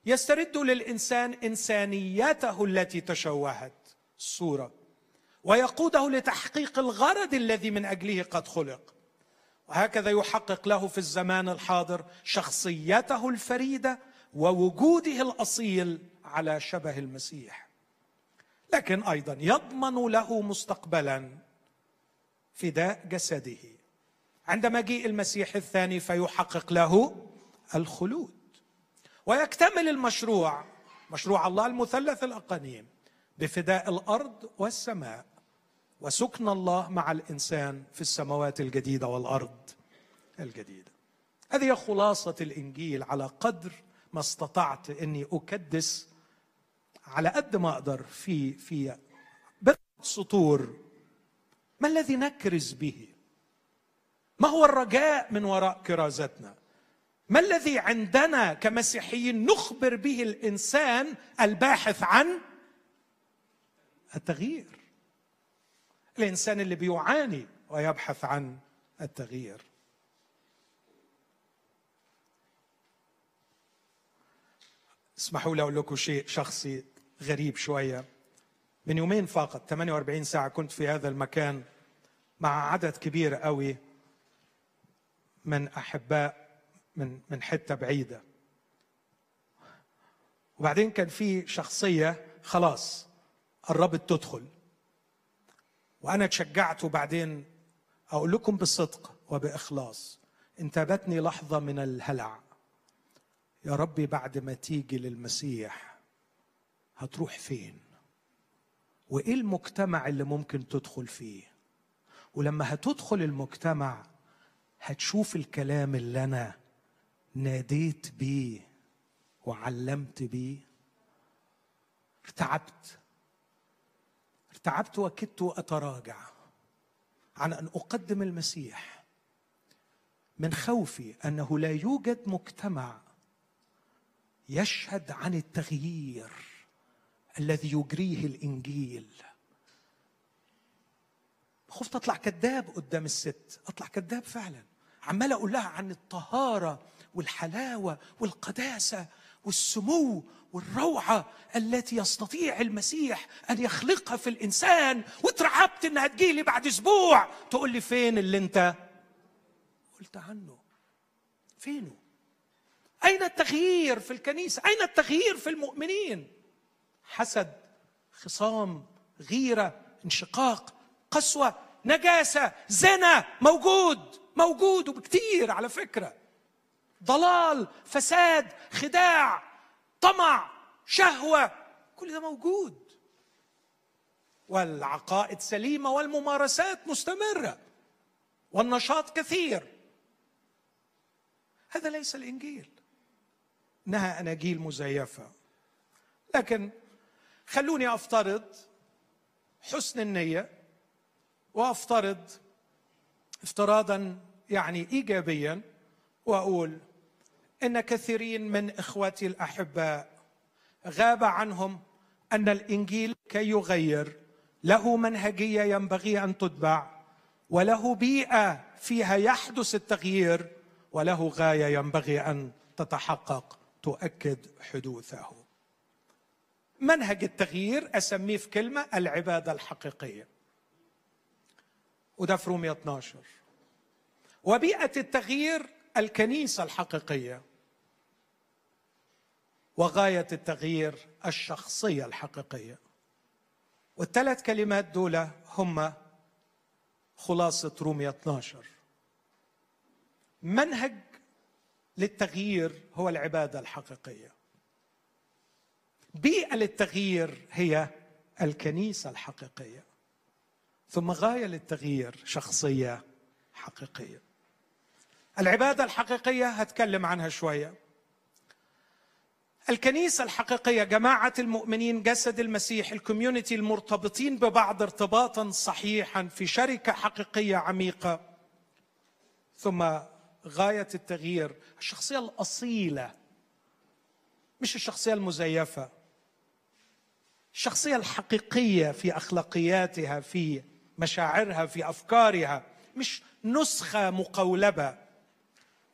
يسترد للإنسان انسانيته التي تشوهت الصورة ويقوده لتحقيق الغرض الذي من أجله قد خلق. وهكذا يحقق له في الزمان الحاضر شخصيته الفريدة ووجوده الأصيل على شبه المسيح. لكن أيضا يضمن له مستقبلا فداء جسده. عند مجيء المسيح الثاني فيحقق له الخلود. ويكتمل المشروع مشروع الله المثلث الأقانيم بفداء الأرض والسماء. وسكن الله مع الإنسان في السماوات الجديدة والأرض الجديدة. هذه هي خلاصة الإنجيل على قدر ما استطعت إني أكدس على قد ما أقدر في في بضع سطور. ما الذي نكرز به؟ ما هو الرجاء من وراء كرازتنا؟ ما الذي عندنا كمسيحيين نخبر به الإنسان الباحث عن؟ التغيير. الإنسان اللي بيعاني ويبحث عن التغيير. اسمحوا لي أقول لكم شيء شخصي غريب شوية. من يومين فقط 48 ساعة كنت في هذا المكان مع عدد كبير قوي من أحباء من من حتة بعيدة. وبعدين كان في شخصية خلاص قربت تدخل وأنا تشجعت وبعدين أقول لكم بصدق وبإخلاص انتابتني لحظة من الهلع. يا ربي بعد ما تيجي للمسيح هتروح فين؟ وإيه المجتمع اللي ممكن تدخل فيه؟ ولما هتدخل المجتمع هتشوف الكلام اللي أنا ناديت بيه وعلمت بيه. ارتعبت. ارتعبت وكدت اتراجع عن أن أقدم المسيح. من خوفي أنه لا يوجد مجتمع يشهد عن التغيير الذي يجريه الإنجيل. خفت اطلع كذاب قدام الست. أطلع كذاب فعلا. عمال أقول لها عن الطهارة والحلاوة والقداسة والسمو والروعة التي يستطيع المسيح أن يخلقها في الإنسان. واترعبت إنها تجيلي بعد أسبوع. تقول لي فين اللي أنت؟ قلت عنه. فينه؟ أين التغيير في الكنيسة؟ أين التغيير في المؤمنين؟ حسد خصام غيرة انشقاق قسوة نجاسة زنا موجود. موجود وبكتير على فكرة. ضلال فساد خداع طمع شهوة كل ده موجود. والعقائد سليمة والممارسات مستمرة والنشاط كثير. هذا ليس الإنجيل. انها أناجيل مزيفة. لكن خلوني أفترض حسن النية وأفترض افتراضا يعني ايجابيا وأقول إن كثيرين من اخوتي الأحباء غاب عنهم أن الإنجيل كي يغير له منهجية ينبغي أن تتبع وله بيئة فيها يحدث التغيير وله غاية ينبغي أن تتحقق تؤكد حدوثه. منهج التغيير أسميه في كلمة العبادة الحقيقية. وده في رومية 12 وبيئة التغيير الكنيسة الحقيقية. وغاية التغيير الشخصية الحقيقية. والثلاث كلمات دول هم خلاصة رومية 12 منهج للتغيير هو العبادة الحقيقية. بيئة للتغيير هي الكنيسة الحقيقية. ثم غاية للتغيير شخصية حقيقية. العبادة الحقيقية هتكلم عنها شوية. الكنيسة الحقيقية جماعة المؤمنين جسد المسيح الكوميونتي المرتبطين ببعض ارتباطا صحيحا في شركة حقيقية عميقة. ثم غاية التغيير الشخصية الأصيلة مش الشخصية المزيفة الشخصية الحقيقية في أخلاقياتها في مشاعرها في أفكارها مش نسخة مقولبة.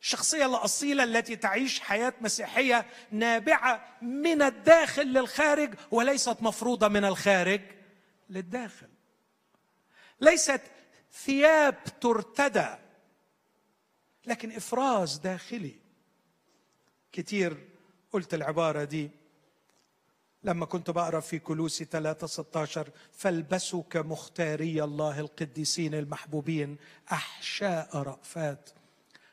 الشخصيه الأصيلة التي تعيش حياة مسيحية نابعة من الداخل للخارج وليست مفروضة من الخارج للداخل. ليست ثياب ترتدى لكن إفراز داخلي. كتير قلت العبارة دي. لما كنت بقرأ في كلوسي 3 16 فالبسوا كمختاري الله القديسين المحبوبين أحشاء رأفات.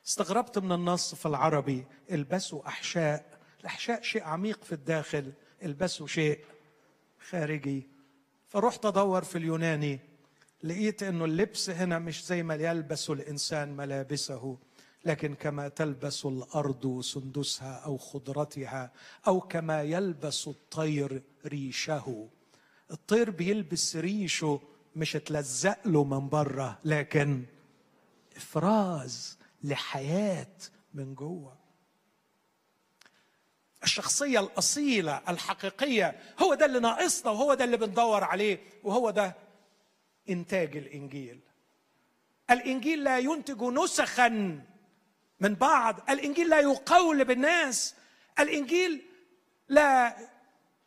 استغربت من النص في العربي. البسوا أحشاء. الأحشاء شيء عميق في الداخل. البسوا شيء خارجي. فرحت أدور في اليوناني. لقيت إنه اللبس هنا مش زي ما يلبس الإنسان ملابسه. لكن كما تلبس الأرض سندسها أو خضرتها أو كما يلبس الطير ريشه. الطير بيلبس ريشه مش تلزق له من برة لكن إفراز لحياة من جوه. الشخصية الأصيلة الحقيقية هو ده اللي ناقصنا وهو ده اللي بندور عليه وهو ده إنتاج الإنجيل. الإنجيل لا ينتج نسخا من بعض الإنجيل لا يقولب الناس الإنجيل لا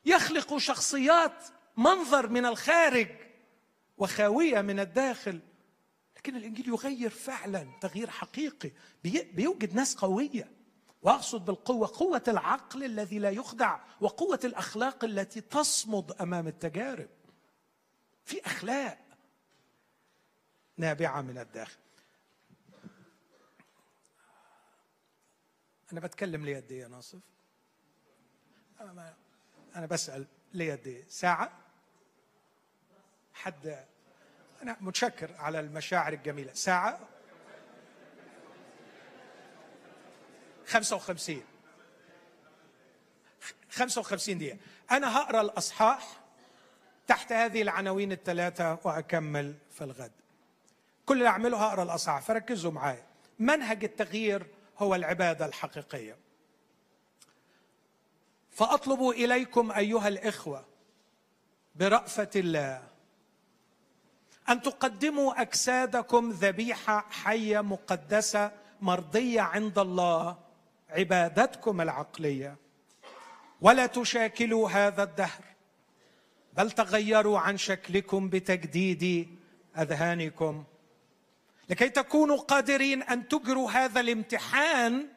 يخلق شخصيات منظر من الخارج وخاوية من الداخل. لكن الإنجيل يغير فعلا تغيير حقيقي بيوجد ناس قوية وأقصد بالقوة قوة العقل الذي لا يخدع وقوة الأخلاق التي تصمد أمام التجارب في أخلاق نابعة من الداخل أنا بتكلم ليه قد إيه يا ناصف؟ أنا بسأل ليه قد إيه؟ ساعة؟ حد أنا متشكر على المشاعر الجميلة. ساعة؟ 55 55 دقيقة. أنا هقرأ الأصحاح تحت هذه العناوين الثلاثة وأكمل في الغد. كل اللي أعمله هقرأ الأصحاح. فركزوا معايا. منهج التغيير هو العبادة الحقيقية. فأطلب إليكم أيها الإخوة برأفة الله أن تقدموا أجسادكم ذبيحة حية مقدسة مرضية عند الله عبادتكم العقلية. ولا تشاكلوا هذا الدهر بل تغيروا عن شكلكم بتجديد أذهانكم. لكي تكونوا قادرين أن تجروا هذا الامتحان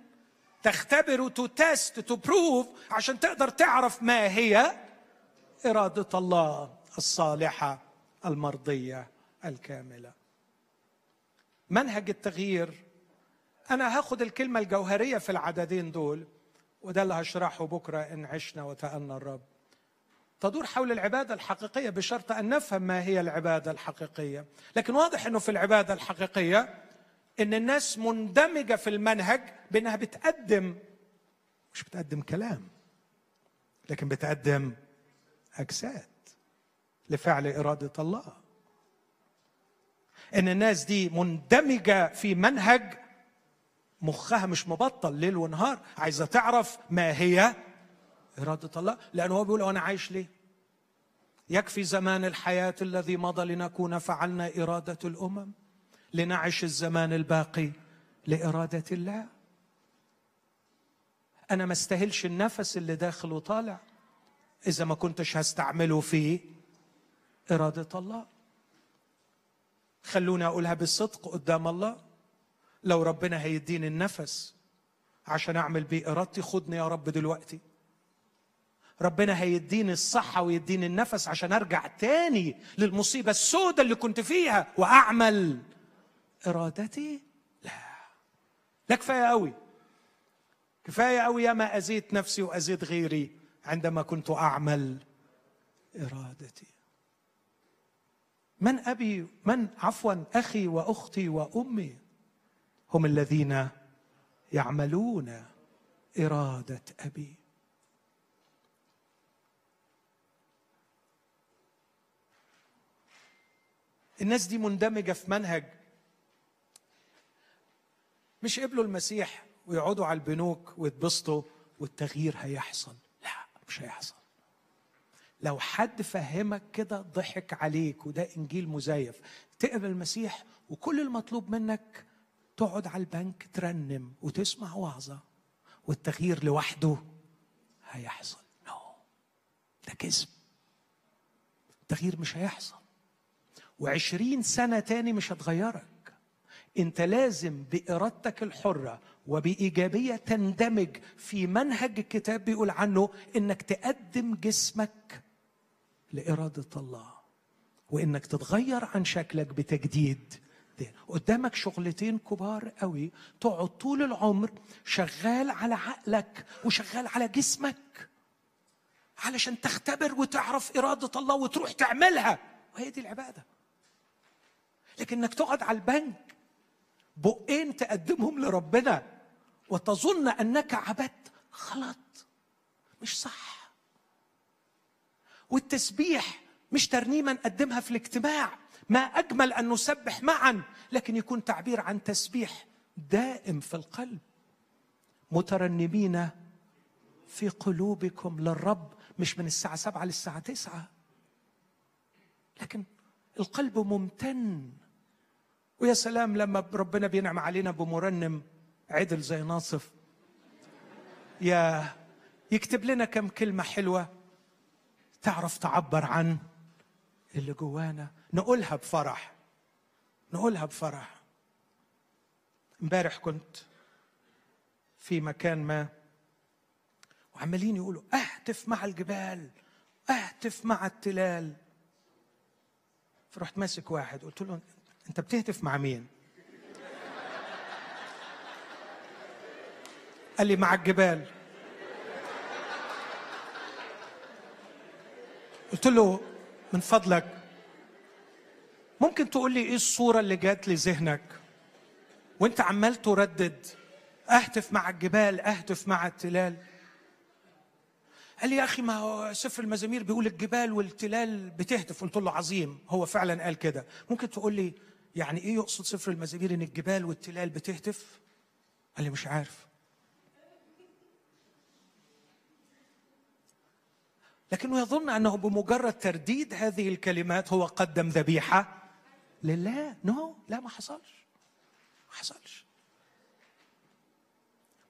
تختبروا to test to prove عشان تقدر تعرف ما هي إرادة الله الصالحة المرضية. الكاملة. منهج التغيير. أنا هاخد الكلمة الجوهرية في العددين دول وده اللي هشرحه بكرة إن عشنا وتأنى الرب. تدور حول العبادة الحقيقية بشرط أن نفهم ما هي العبادة الحقيقية. لكن واضح أنه في العبادة الحقيقية أن الناس مندمجة في المنهج بأنها بتقدم. مش بتقدم كلام لكن بتقدم أجساد لفعل إرادة الله. إن الناس دي مندمجة في منهج مخها مش مبطل ليل ونهار عايزة تعرف ما هي إرادة الله. لأنه هو بيقول أنا عايش ليه؟ يكفي زمان الحياة الذي مضى لنكون فعلنا إرادة الأمم لنعش الزمان الباقي لإرادة الله. أنا ما استاهلش النفس اللي داخل وطالع إذا ما كنتش هستعمله في إرادة الله. خلوني أقولها بالصدق قدام الله. لو ربنا هيديني النفس عشان أعمل بيه إرادتي خدني يا رب دلوقتي. ربنا هيديني الصحة ويديني النفس عشان أرجع تاني للمصيبة السوداء اللي كنت فيها وأعمل إرادتي. لا. لا كفاية قوي كفاية قوي يا ما اذيت نفسي واذيت غيري عندما كنت أعمل إرادتي. من أبي من عفوا أخي وأختي وأمي هم الذين يعملون إرادة أبي. الناس دي مندمجة في منهج. مش قبلوا المسيح ويقعدوا على البنوك ويتبسطوا والتغيير هيحصل. لا مش هيحصل. لو حد فهمك كده ضحك عليك وده إنجيل مزيف تقبل المسيح وكل المطلوب منك تقعد على البنك ترنم وتسمع وعظة والتغيير لوحده هيحصل. نو no. ده كذب. التغيير مش هيحصل. وعشرين سنة تاني مش هتغيرك. انت لازم بإرادتك الحرة وبإيجابية تندمج في منهج الكتاب بيقول عنه إنك تقدم جسمك لإرادة الله. وإنك تتغير عن شكلك بتجديد. قدامك شغلتين كبار قوي. تقعد طول العمر شغال على عقلك وشغال على جسمك علشان تختبر وتعرف إرادة الله وتروح تعملها. وهي دي العبادة. لكن انك تقعد على البنك بقين تقدمهم لربنا وتظن أنك عبدت. غلط. مش صح. والتسبيح مش ترنيمه نقدمها في الاجتماع. ما أجمل أن نسبح معا لكن يكون تعبير عن تسبيح دائم في القلب. مترنمين في قلوبكم للرب مش من الساعة سبعة للساعة تسعة. لكن القلب ممتن. ويا سلام لما ربنا بينعم علينا بمرنم عدل زي ناصف. يا يكتب لنا كم كلمة حلوة. تعرف تعبر عن اللي جوانا؟ نقولها بفرح. نقولها بفرح. امبارح كنت في مكان ما وعمالين يقولوا اهتف مع الجبال اهتف مع التلال. فرحت ماسك واحد قلت له انت بتهتف مع مين؟ قال لي مع الجبال. قلت له من فضلك. ممكن تقول لي إيه الصورة اللي جات لذهنك وأنت عمال تردد؟ أهتف مع الجبال أهتف مع التلال. قال لي يا أخي ما هو سفر المزامير بيقول الجبال والتلال بتهتف. قلت له عظيم. هو فعلا قال كده. ممكن تقول لي يعني إيه يقصد سفر المزامير إن الجبال والتلال بتهتف؟ قال لي مش عارف. لكنه يظن أنه بمجرد ترديد هذه الكلمات هو قدم ذبيحة. لله. نو no. لا ما حصلش. ما حصلش.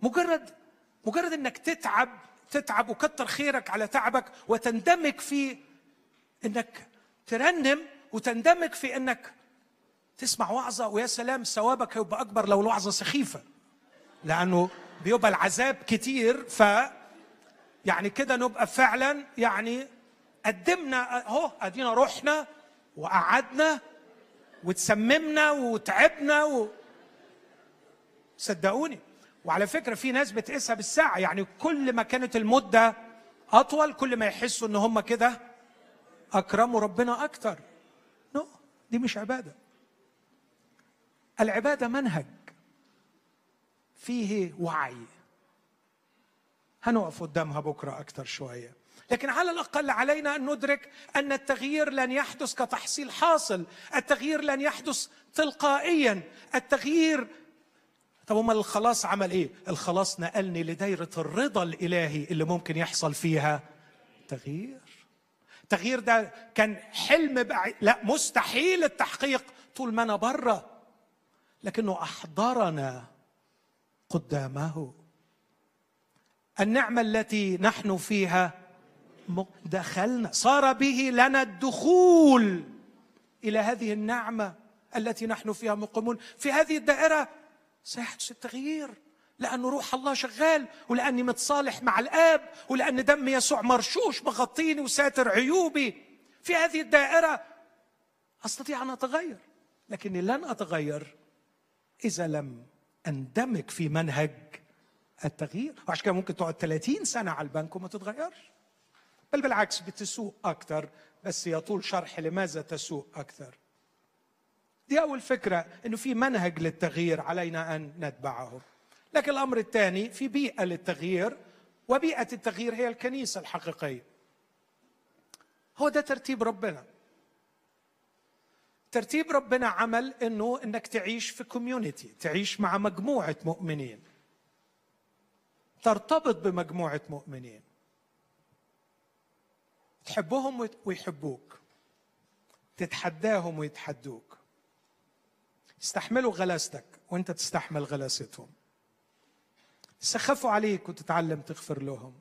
مجرد مجرد إنك تتعب تتعب وكتر خيرك على تعبك وتندمج في إنك ترنم وتندمج في إنك تسمع وعظة ويا سلام ثوابك هيبقى أكبر لو الوعظة سخيفة. لأنه بيبقى العذاب كتير ف يعني كده نبقى فعلا يعني قدمنا أهو أدينا رحنا وقعدنا وتسممنا وتعبنا و... صدقوني. وعلى فكرة في ناس بتقيسها بالساعة يعني كل ما كانت المدة أطول كل ما يحسوا إن هم كده أكرموا ربنا أكتر. نو دي مش عبادة. العبادة منهج. فيه وعي. هنقف قدامها بكرة أكتر شوية. لكن على الأقل علينا أن ندرك أن التغيير لن يحدث كتحصيل حاصل. التغيير لن يحدث تلقائيا. التغيير طب أمال الخلاص عمل إيه؟ الخلاص نقلني لدايرة الرضا الإلهي اللي ممكن يحصل فيها تغيير. التغيير ده كان حلم بعيد لا مستحيل التحقيق طول ما أنا بره لكنه أحضرنا قدامه. النعمة التي نحن فيها دخلنا صار به لنا الدخول إلى هذه النعمة التي نحن فيها مقيمون. في هذه الدائرة سيحدث التغيير لأن روح الله شغال ولأني متصالح مع الآب ولأن دم يسوع مرشوش مغطيني وساتر عيوبي. في هذه الدائرة أستطيع أن أتغير لكني لن أتغير إذا لم أندمج في منهج التغيير. وعشان كده ممكن تقعد 30 سنة على البنك وما تتغيرش. بل بالعكس بتسوء أكثر بس يطول شرح لماذا تسوء أكثر دي أول فكرة أنه في منهج للتغيير علينا أن نتبعه. لكن الأمر الثاني في بيئة للتغيير وبيئة التغيير هي الكنيسة الحقيقية. هو ده ترتيب ربنا. ترتيب ربنا عمل إنه إنك تعيش في كوميونتي تعيش مع مجموعة مؤمنين. ترتبط بمجموعة مؤمنين. تحبهم ويحبوك. تتحداهم ويتحدوك. يستحملوا غلاستك وانت تستحمل غلاستهم. يسخفوا عليك وتتعلم تغفر لهم.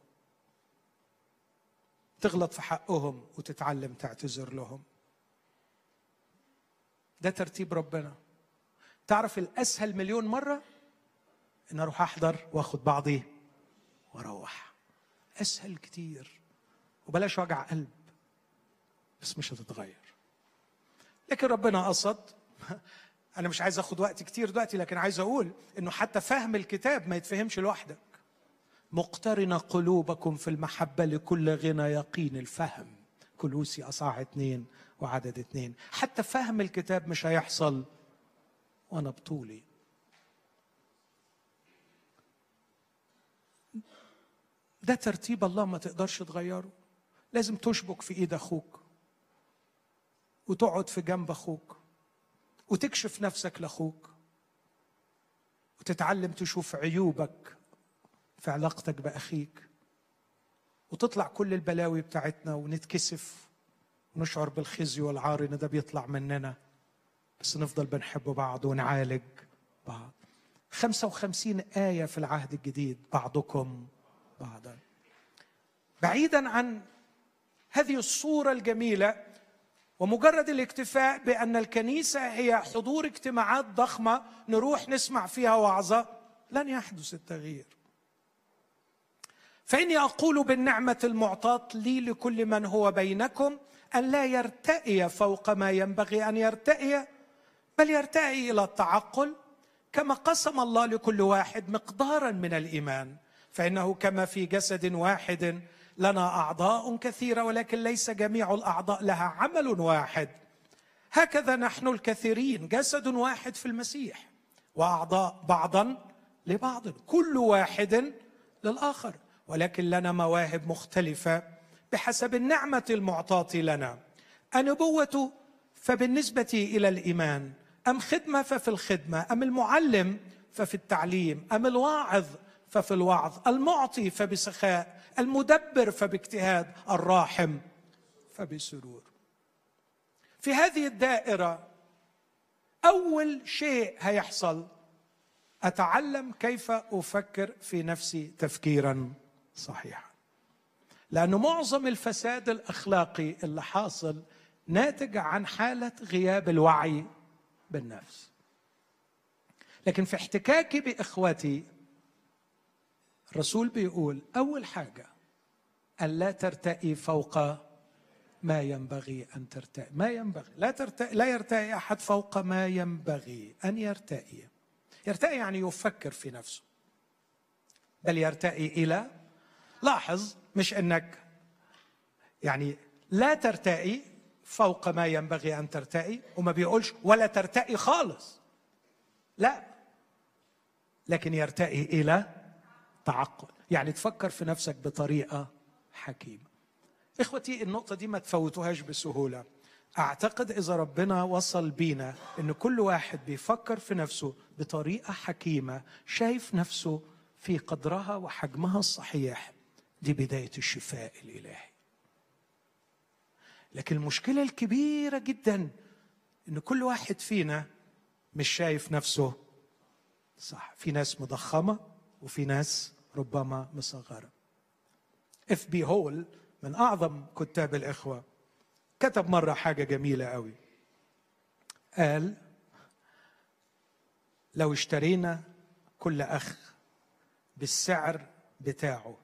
تغلط في حقهم وتتعلم تعتذر لهم. ده ترتيب ربنا. تعرف الأسهل مليون مرة؟ إن أروح أحضر وأخد بعضي وأروح. أسهل كتير. وبلاش وجع قلب. بس مش هتتغير. لكن ربنا قصد. *laughs* أنا مش عايز أخد وقت كتير دلوقتي لكن عايز أقول إنه حتى فهم الكتاب ما يتفهمش لوحدك. مقترن قلوبكم في المحبة لكل غنى يقين. الفهم. كلوسي أصاع اثنين وعدد اثنين حتى فهم الكتاب مش هيحصل. وأنا بطولي. ده ترتيب الله ما تقدرش تغيره. لازم تشبك في ايد أخوك وتقعد في جنب أخوك وتكشف نفسك لاخوك وتتعلم تشوف عيوبك في علاقتك بأخيك وتطلع كل البلاوي بتاعتنا ونتكسف ونشعر بالخزي والعار إن ده بيطلع مننا. بس نفضل بنحب بعض ونعالج بعض. 55 آية في العهد الجديد بعضكم بعضا. بعيدا عن هذه الصورة الجميلة ومجرد الاكتفاء بأن الكنيسة هي حضور اجتماعات ضخمة نروح نسمع فيها وعظة لن يحدث التغيير. فإني أقول بالنعمة المعطاة لي لكل من هو بينكم أن لا يرتئي فوق ما ينبغي أن يرتئي بل يرتئي إلى التعقل كما قسم الله لكل واحد مقدارا من الإيمان. فإنه كما في جسد واحد لنا أعضاء كثيرة ولكن ليس جميع الأعضاء لها عمل واحد. هكذا نحن الكثيرين جسد واحد في المسيح وأعضاء بعضا لبعض كل واحد للآخر. ولكن لنا مواهب مختلفة بحسب النعمة المعطاة لنا. النبوة فبالنسبة إلى الإيمان أم خدمة ففي الخدمة أم المعلم ففي التعليم أم الواعظ ففي الوعظ المعطي فبسخاء المدبر فباجتهاد الراحم فبسرور. في هذه الدائرة أول شيء هيحصل أتعلم كيف أفكر في نفسي تفكيرا صحيحا. لأنه معظم الفساد الأخلاقي اللي حاصل ناتج عن حالة غياب الوعي بالنفس. لكن في احتكاكي باخوتي الرسول بيقول أول حاجة أن لا ترتئي فوق ما ينبغي أن ترتئي. ما ينبغي. لا ترتئي لا يرتئي أحد فوق ما ينبغي أن يرتئي. يرتئي يعني يفكر في نفسه. بل يرتئي إلى لاحظ مش إنك يعني لا ترتئي فوق ما ينبغي أن ترتئي وما بيقولش ولا ترتئي خالص. لا. لكن يرتئي إلى تعقل. يعني تفكر في نفسك بطريقة حكيمة. إخوتي النقطة دي ما تفوتوهاش بسهولة. أعتقد إذا ربنا وصل بينا إن كل واحد بيفكر في نفسه بطريقة حكيمة شايف نفسه في قدرها وحجمها الصحيح دي بداية الشفاء الإلهي. لكن المشكلة الكبيرة جدا إن كل واحد فينا مش شايف نفسه صح. في ناس مضخمة وفي ناس ربما مصغرة. اف بي هول من أعظم كتاب الإخوة. كتب مرة حاجة جميلة قوي. قال لو اشترينا كل أخ بالسعر بتاعه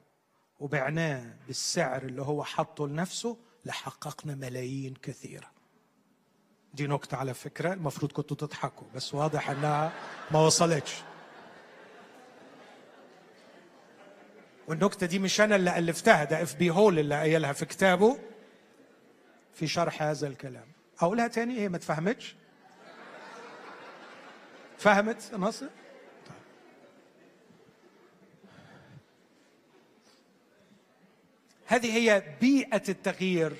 وبعناه بالسعر اللي هو حطه لنفسه لحققنا ملايين كثيرة. دي نكتة على فكرة المفروض كنتوا تضحكوا بس واضح إنها ما وصلتش. والنكتة دي مش أنا اللي ألفتها ده اف بي هول اللي قايلها في كتابه في شرح هذا الكلام. أقولها تاني؟ هي ما تفهمتش؟ فهمت ناصر. هذه هي بيئة التغيير.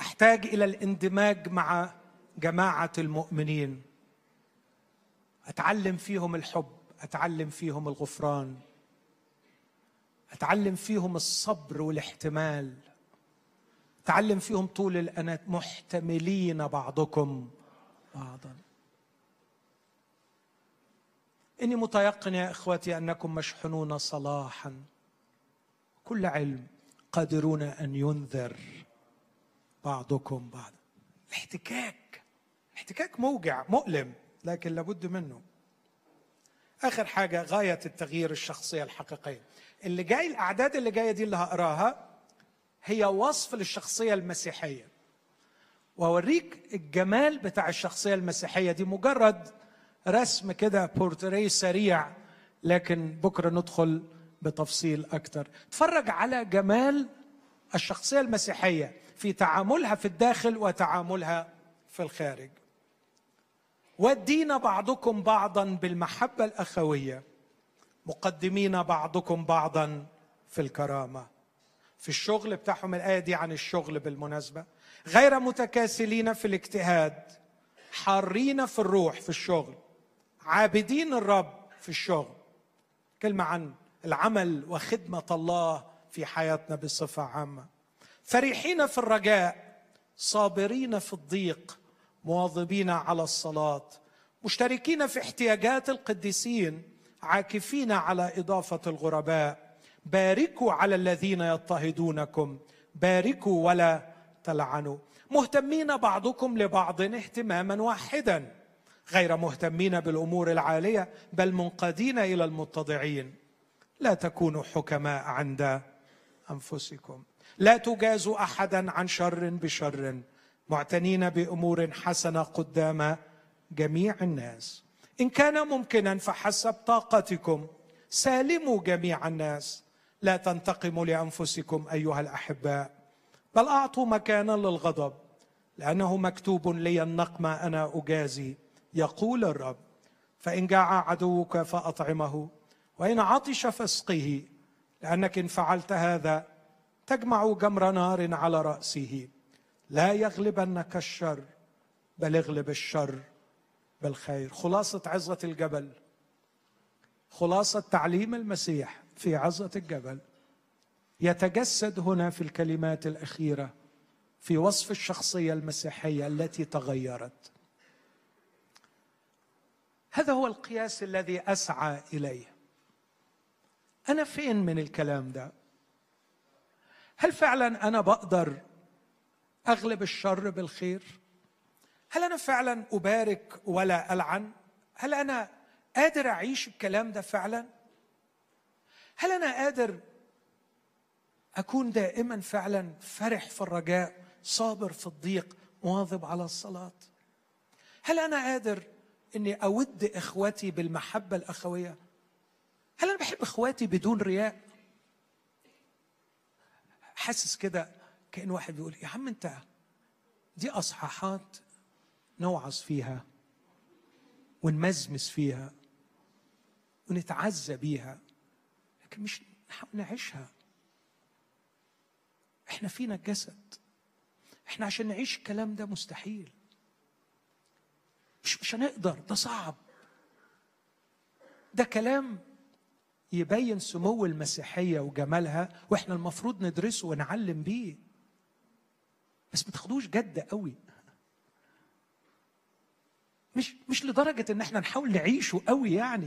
أحتاج إلى الاندماج مع جماعة المؤمنين. أتعلم فيهم الحب أتعلم فيهم الغفران. أتعلم فيهم الصبر والاحتمال. أتعلم فيهم طول الانات محتملين بعضكم. بعضا. إني متيقن يا إخوتي أنكم مشحونون صلاحا. كل علم قادرون أن ينذر بعضكم بعضا. الاحتكاك احتكاك موجع مؤلم لكن لابد منه. آخر حاجة غاية التغيير الشخصية الحقيقية. اللي جاي الأعداد اللي جاية دي اللي هقراها هي وصف للشخصية المسيحية. واوريك الجمال بتاع الشخصية المسيحية. دي مجرد رسم كده بورتريه سريع لكن بكرة ندخل بتفصيل أكتر. اتفرج على جمال الشخصية المسيحية في تعاملها في الداخل وتعاملها في الخارج. ودينا بعضكم بعضا بالمحبة الأخوية. مقدمين بعضكم بعضا في الكرامة. في الشغل بتاعهم الايه دي عن الشغل بالمناسبة. غير متكاسلين في الاجتهاد. حارين في الروح في الشغل. عابدين الرب في الشغل. كلمة عن العمل وخدمة الله في حياتنا بصفة عامة. فرحين في الرجاء. صابرين في الضيق. مواظبين على الصلاة. مشتركين في احتياجات القديسين. عاكفين على إضافة الغرباء. باركوا على الذين يضطهدونكم. باركوا ولا تلعنوا. مهتمين بعضكم لبعض اهتماما واحدا. غير مهتمين بالأمور العالية بل منقادين إلى المتضعين. لا تكونوا حكماء عند أنفسكم. لا تجازوا أحدا عن شر بشر. معتنين بأمور حسنة قدام جميع الناس. إن كان ممكنا فحسب طاقتكم. سالموا جميع الناس. لا تنتقموا لأنفسكم أيها الأحباء. بل أعطوا مكانا للغضب لأنه مكتوب لي النقمه أنا أجازي. يقول الرب فإن جاع عدوك فأطعمه وإن عطش فاسقه لأنك إن فعلت هذا تجمع جمر نار على رأسه. لا يغلبنك الشر بل اغلب الشر. بالخير. خلاصة عظة الجبل. خلاصة تعليم المسيح في عظة الجبل. يتجسد هنا في الكلمات الأخيرة في وصف الشخصية المسيحية التي تغيرت. هذا هو القياس الذي أسعى إليه. أنا فين من الكلام ده؟ هل فعلا أنا بقدر أغلب الشر بالخير؟ هل أنا فعلا أبارك ولا ألعن؟ هل أنا قادر أعيش الكلام ده فعلا؟ هل أنا قادر أكون دائما فعلا فرح في الرجاء صابر في الضيق مواظب على الصلاة هل أنا قادر أني أود إخوتي بالمحبة الأخوية هل أنا بحب إخواتي بدون رياء حاسس كده كأن واحد بيقول يا عم أنت دي أصحاحات نوعظ فيها ونمزمز فيها ونتعزى بيها لكن مش نحاول نعيشها. إحنا فينا الجسد إحنا عشان نعيش الكلام ده مستحيل. مش مش هنقدر ده صعب. ده كلام يبين سمو المسيحية وجمالها وإحنا المفروض ندرسه ونعلم بيه. بس ما تاخدوش جد قوي. مش مش لدرجة إن إحنا نحاول نعيشه قوي يعني.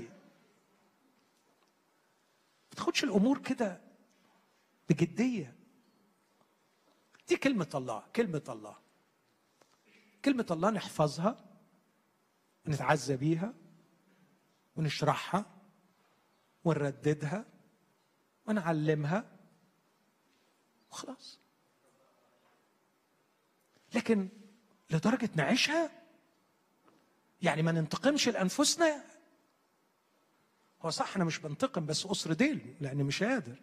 ما تاخدش الأمور كده بجدية. دي كلمة الله كلمة الله. كلمة الله نحفظها ونتعزى بيها ونشرحها ونرددها ونعلمها. وخلاص. لكن لدرجة نعيشها يعني ما ننتقمش لأنفسنا. هو صح أنا مش بنتقم بس أسر ديل لأني مش قادر.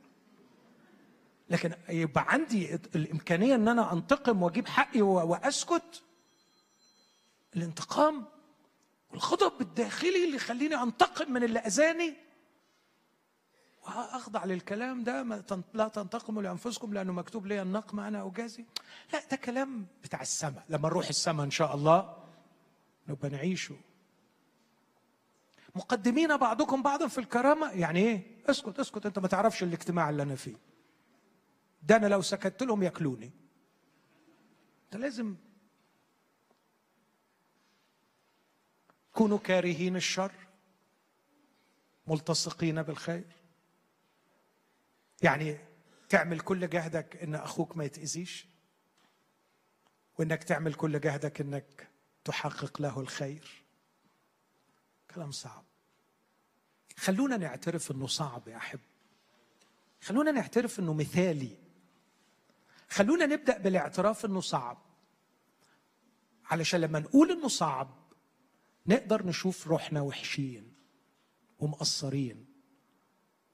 لكن يبقى عندي الإمكانية إن أنا أنتقم وأجيب حقي وأسكت. الانتقام والغضب الداخلي اللي يخليني أنتقم من اللي أذاني. واخضع للكلام ده لا تنتقموا لأنفسكم لأنه مكتوب لي النقم أنا اجازي لا ده كلام بتاع السماء لما نروح السماء إن شاء الله نبقى نعيشه مقدمين بعضكم بعضا في الكرامة. يعني إيه؟ اسكت اسكت. أنت ما تعرفش الاجتماع اللي أنا فيه. ده أنا لو سكت لهم ياكلوني. أنت لازم كونوا كارهين الشر ملتصقين بالخير. يعني تعمل كل جهدك إن أخوك ما يتأذيش وإنك تعمل كل جهدك إنك تحقق له الخير. كلام صعب. خلونا نعترف إنه صعب يا أحب. خلونا نعترف إنه مثالي. خلونا نبدأ بالاعتراف إنه صعب. علشان لما نقول إنه صعب نقدر نشوف روحنا وحشين ومقصرين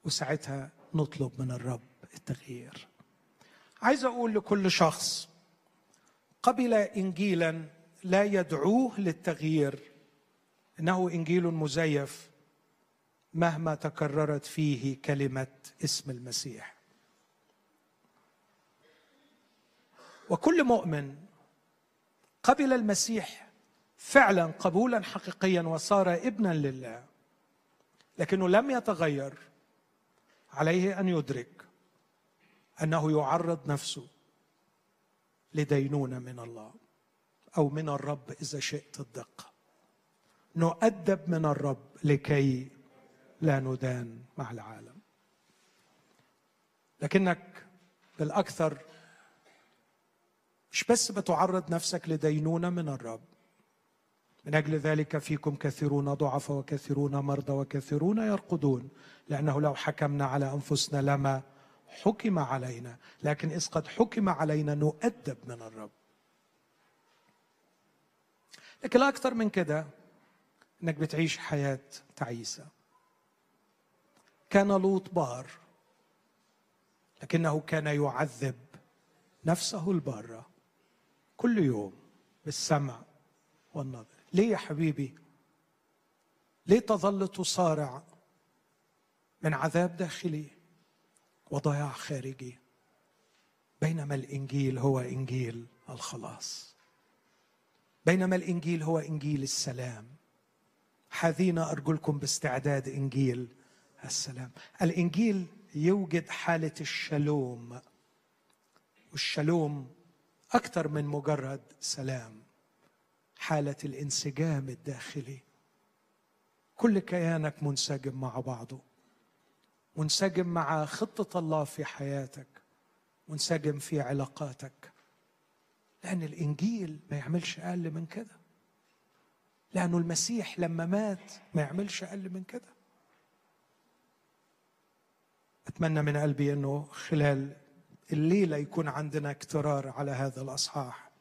وساعتها نطلب من الرب التغيير. عايز أقول لكل شخص قبل انجيلا لا يدعوه للتغيير. إنه إنجيل مزيف مهما تكررت فيه كلمة اسم المسيح. وكل مؤمن قبل المسيح فعلا قبولا حقيقيا وصار ابنا لله لكنه لم يتغير عليه أن يدرك أنه يعرض نفسه لدينونة من الله. أو من الرب إذا شئت الدقه نؤدب من الرب لكي لا ندان مع العالم. لكنك بالأكثر مش بس بتعرض نفسك لدينونة من الرب. من أجل ذلك فيكم كثيرون ضعف وكثيرون مرضى وكثيرون يرقدون. لأنه لو حكمنا على أنفسنا لما حكم علينا. لكن إذ قد حكم علينا نؤدب من الرب. لكن لا أكثر من كده إنك بتعيش حياة تعيسة. كان لوط بار لكنه كان يعذب نفسه البارة كل يوم بالسمع والنظر. ليه يا حبيبي؟ ليه تظل تصارع من عذاب داخلي وضياع خارجي؟ بينما الإنجيل هو إنجيل الخلاص. بينما الإنجيل هو إنجيل السلام. حاذين أرجلكم باستعداد إنجيل السلام. الإنجيل يوجد حالة الشلوم والشلوم أكثر من مجرد سلام. حالة الانسجام الداخلي. كل كيانك منسجم مع بعضه. منسجم مع خطة الله في حياتك. منسجم في علاقاتك. لأن الإنجيل ما يعملش أقل من كده. لأنه المسيح لما مات ما يعملش أقل من كده. أتمنى من قلبي أنه خلال الليلة يكون عندنا اكترار على هذا الأصحاح.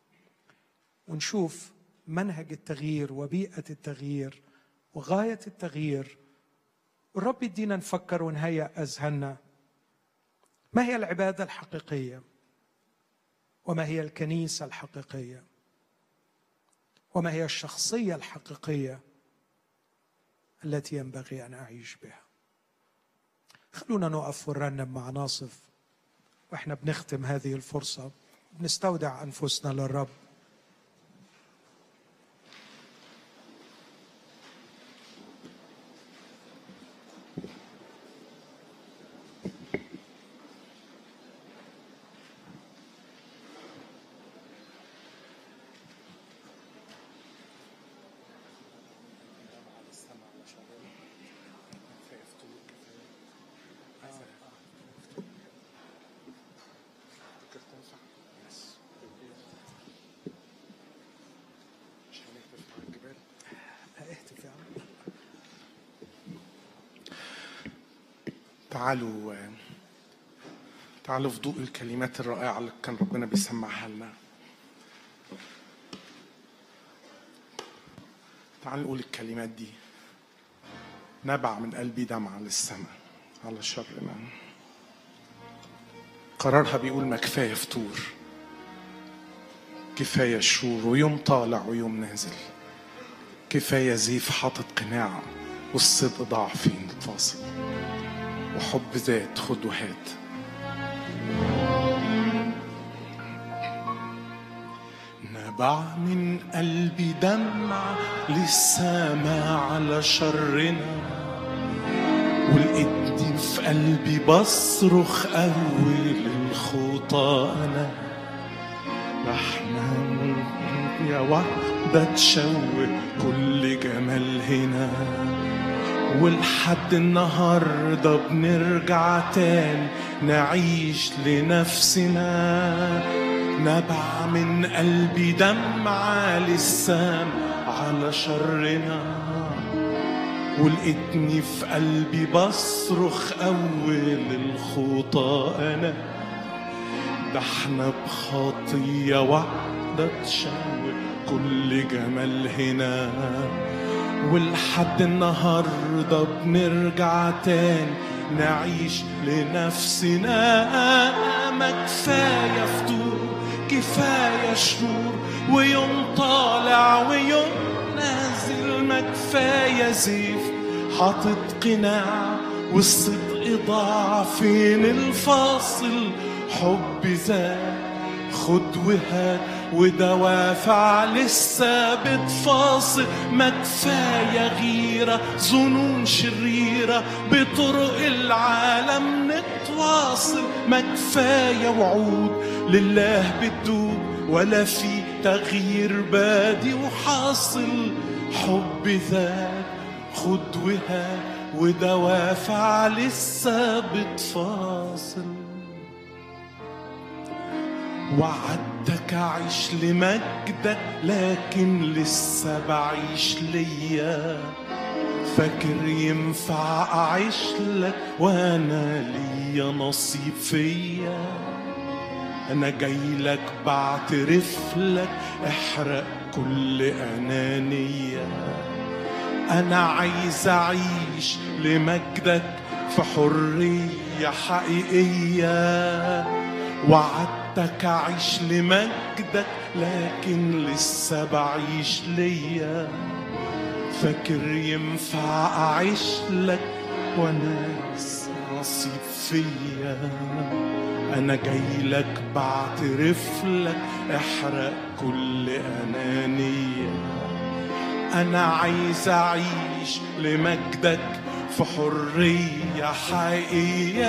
ونشوف منهج التغيير وبيئة التغيير وغاية التغيير. الرب يدينا نفكر ونهيئ أذهاننا. ما هي العبادة الحقيقية؟ وما هي الكنيسة الحقيقية؟ وما هي الشخصية الحقيقية التي ينبغي أن أعيش بها؟ خلونا نقف ونرنم مع ناصف. وإحنا بنختم هذه الفرصة. بنستودع أنفسنا للرب. تعالوا تعالوا في ضوء الكلمات الرائعة اللي كان ربنا بيسمعها لنا. تعالوا نقول الكلمات دي. نبع من قلبي دمعة للسماء على شرنا. قرارها بيقول ما كفاية فتور كفاية شرور ويوم طالع ويوم نازل. كفاية زيف حاطط قناع والصدق ضاع فين فاصل وحب ذات خد وهات نبع من قلبي دمع للسما على شرنا ولقيتني في قلبي بصرخ أول الخطى أنا رحمن يا وحدة تشوه كل جمال هنا. ولحد النهاردة بنرجع تاني نعيش لنفسنا. نبع من قلبي دمعة للسام على شرنا. ولقيتني في قلبي بصرخ أول الخطى أنا. ده إحنا بخطية واحدة تشوه كل جمال هنا. ولحد النهاردة بنرجع تاني. نعيش لنفسنا ما كفاية فتور كفاية شرور ويوم طالع ويوم نازل ما كفاية زيف. حاطط قناع والصدق ضاع فين الفاصل. حب ذات خد وهات. ودوافع لسه بتفاصل ما كفاية غيرة ظنون شريرة بطرق العالم نتواصل. ما كفاية وعود لله بتدوب ولا في تغيير بادي وحاصل. حب ذات خد وهات ودوافع لسه بتفاصل. وعدتك أعيش لمجدك لكن لسه بعيش ليا. فاكر ينفع أعيش لك وأنا ليا نصيب فيا. أنا جاي لك بعترف لك احرق كل أنانية. أنا عايز أعيش لمجدك في حرية حقيقية. وعدتك أعيش لمجدك لكن لسه بعيش ليا. فاكر ينفع أعيش لك وأنا لسه نصيب فيا. أنا جاي لك بعترف لك احرق كل أنانية. أنا عايز أعيش لمجدك في حرية حقيقية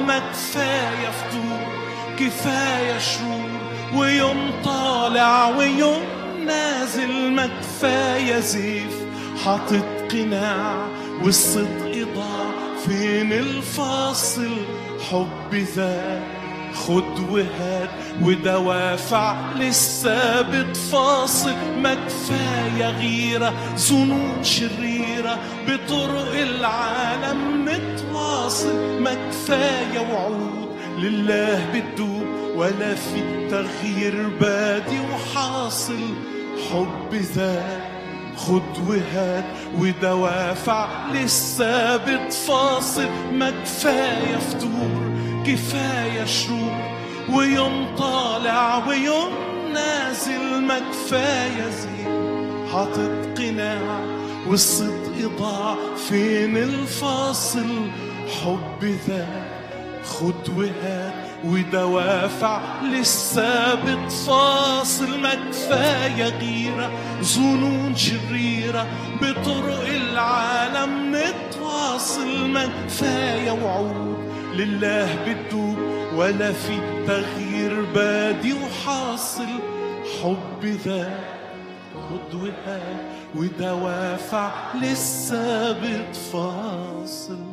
ما كفاية فطور كفاية شرور ويوم طالع ويوم نازل ما كفاية زيف. حاطط قناع والصدق ضاع فين الفاصل؟ حب ذات خد وهات ودوافع لسه بتفاصل ما كفاية غيرة ظنون شريرة بطرق العالم متواصل ما كفاية وعود لله بتدوب ولا في تغيير بادي وحاصل. حب ذات خد وهات ودوافع لسه بتفاصل ما كفاية فتور كفاية شرور ويوم طالع ويوم نازل ما كفاية زين. حاطط قناع والصدق ضاع فين الفاصل؟ حب ذات خد وهات ودوافع لسه بتفاصل. ما كفاية غيرة ظنون شريرة بطرق العالم متواصل ما كفاية وعود لله بتدوب ولا في تغيير بادي وحاصل. حب ذات خد وهات ودوافع لسه بتفاصل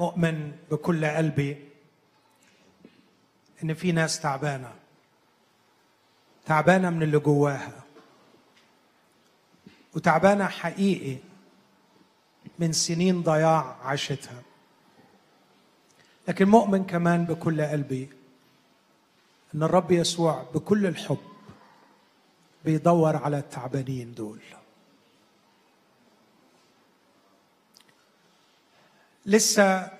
مؤمن بكل قلبي إن في ناس تعبانة. تعبانة من اللي جواها. وتعبانة حقيقي من سنين ضياع عاشتها. لكن مؤمن كمان بكل قلبي إن الرب يسوع بكل الحب بيدور على التعبانين دول. لسه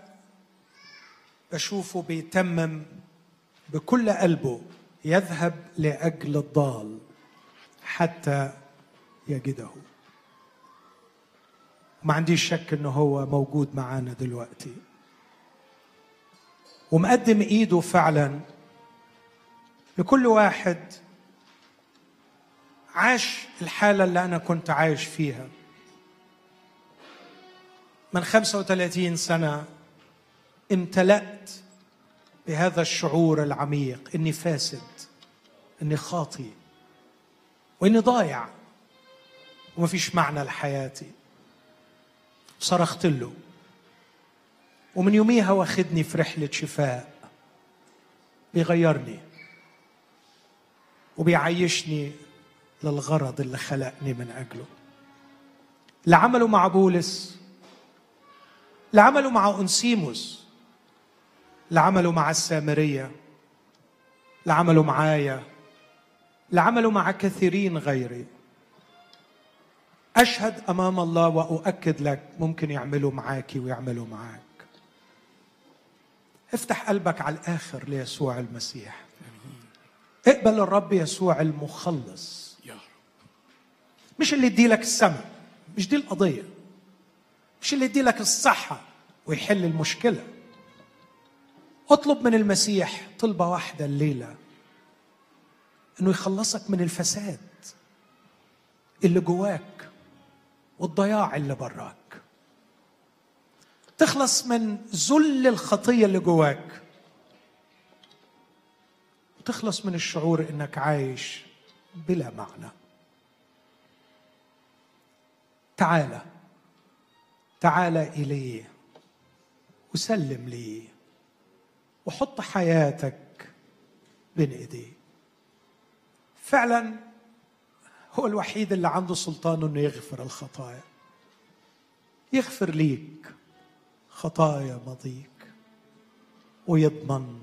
بشوفه بيتمم بكل قلبه يذهب لأجل الضال حتى يجده. ما عنديش شك إنه هو موجود معانا دلوقتي. ومقدم إيده فعلا لكل واحد عاش الحالة اللي أنا كنت عايش فيها. من 35 سنة امتلأت بهذا الشعور العميق إني فاسد إني خاطي وإني ضايع وما فيش معنى لحياتي. صرخت له ومن يوميها واخدني في رحلة شفاء. بيغيرني. وبيعيشني للغرض اللي خلقني من أجله. اللي عمله مع بولس. اللي عمله مع أنسيموس اللي عمله مع السامرية اللي عمله معايا اللي عمله مع كثيرين غيري. أشهد أمام الله وأؤكد لك ممكن يعملوا معاكي ويعملوا معاك. افتح قلبك على الآخر ليسوع المسيح. اقبل الرب يسوع المخلص. مش اللي يدي لك السماء مش دي القضية. مش اللي يدي لك الصحة ويحل المشكلة. اطلب من المسيح طلبة واحدة الليلة إنه يخلصك من الفساد اللي جواك والضياع اللي براك. تخلص من ذل الخطية اللي جواك وتخلص من الشعور إنك عايش بلا معنى. تعالى تعال إليه وسلم ليه. وحط حياتك بين إيديه. فعلا هو الوحيد اللي عنده سلطان إنه يغفر الخطايا. يغفر ليك خطايا ماضيك ويضمن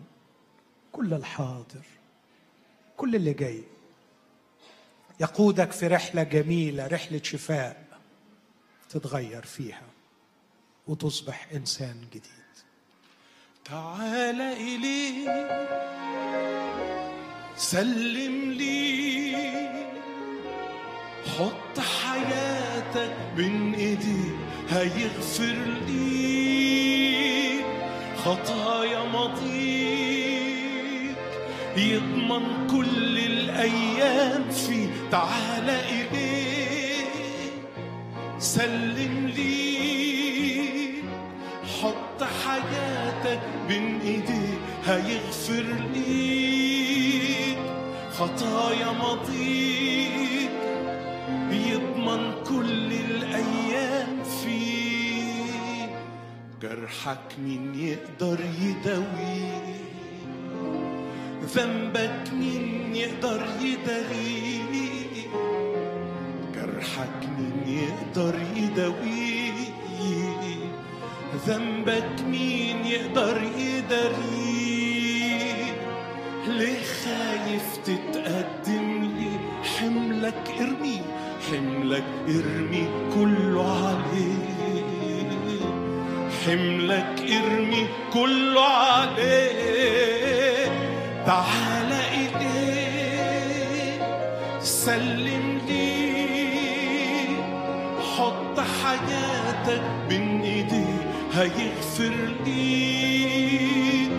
كل الحاضر كل اللي جاي. يقودك في رحلة جميلة رحلة شفاء تتغير فيها وتصبح إنسان جديد. تعال إلي سلم لي. حط حياتك بين إيدي هيغفر لي. خطايا ماضي يضمن كل الأيام فيه تعال إليه سلم لي. حياتك بين ايديه هيغفر ليك خطايا ماضيك يضمن كل الأيام فيه جرحك مين يقدر يداويه ذنبك مين يقدر يداريه جرحك مين يقدر يداويه ذنبك مين يقدر يداريه ليه خايف تتقدم ليه حملك ارمي حملك ارمي كله عليه. حملك ارمي كله عليه. تعال ايديه سلم ليه حط حياتك بين ايديه هيغفر ليك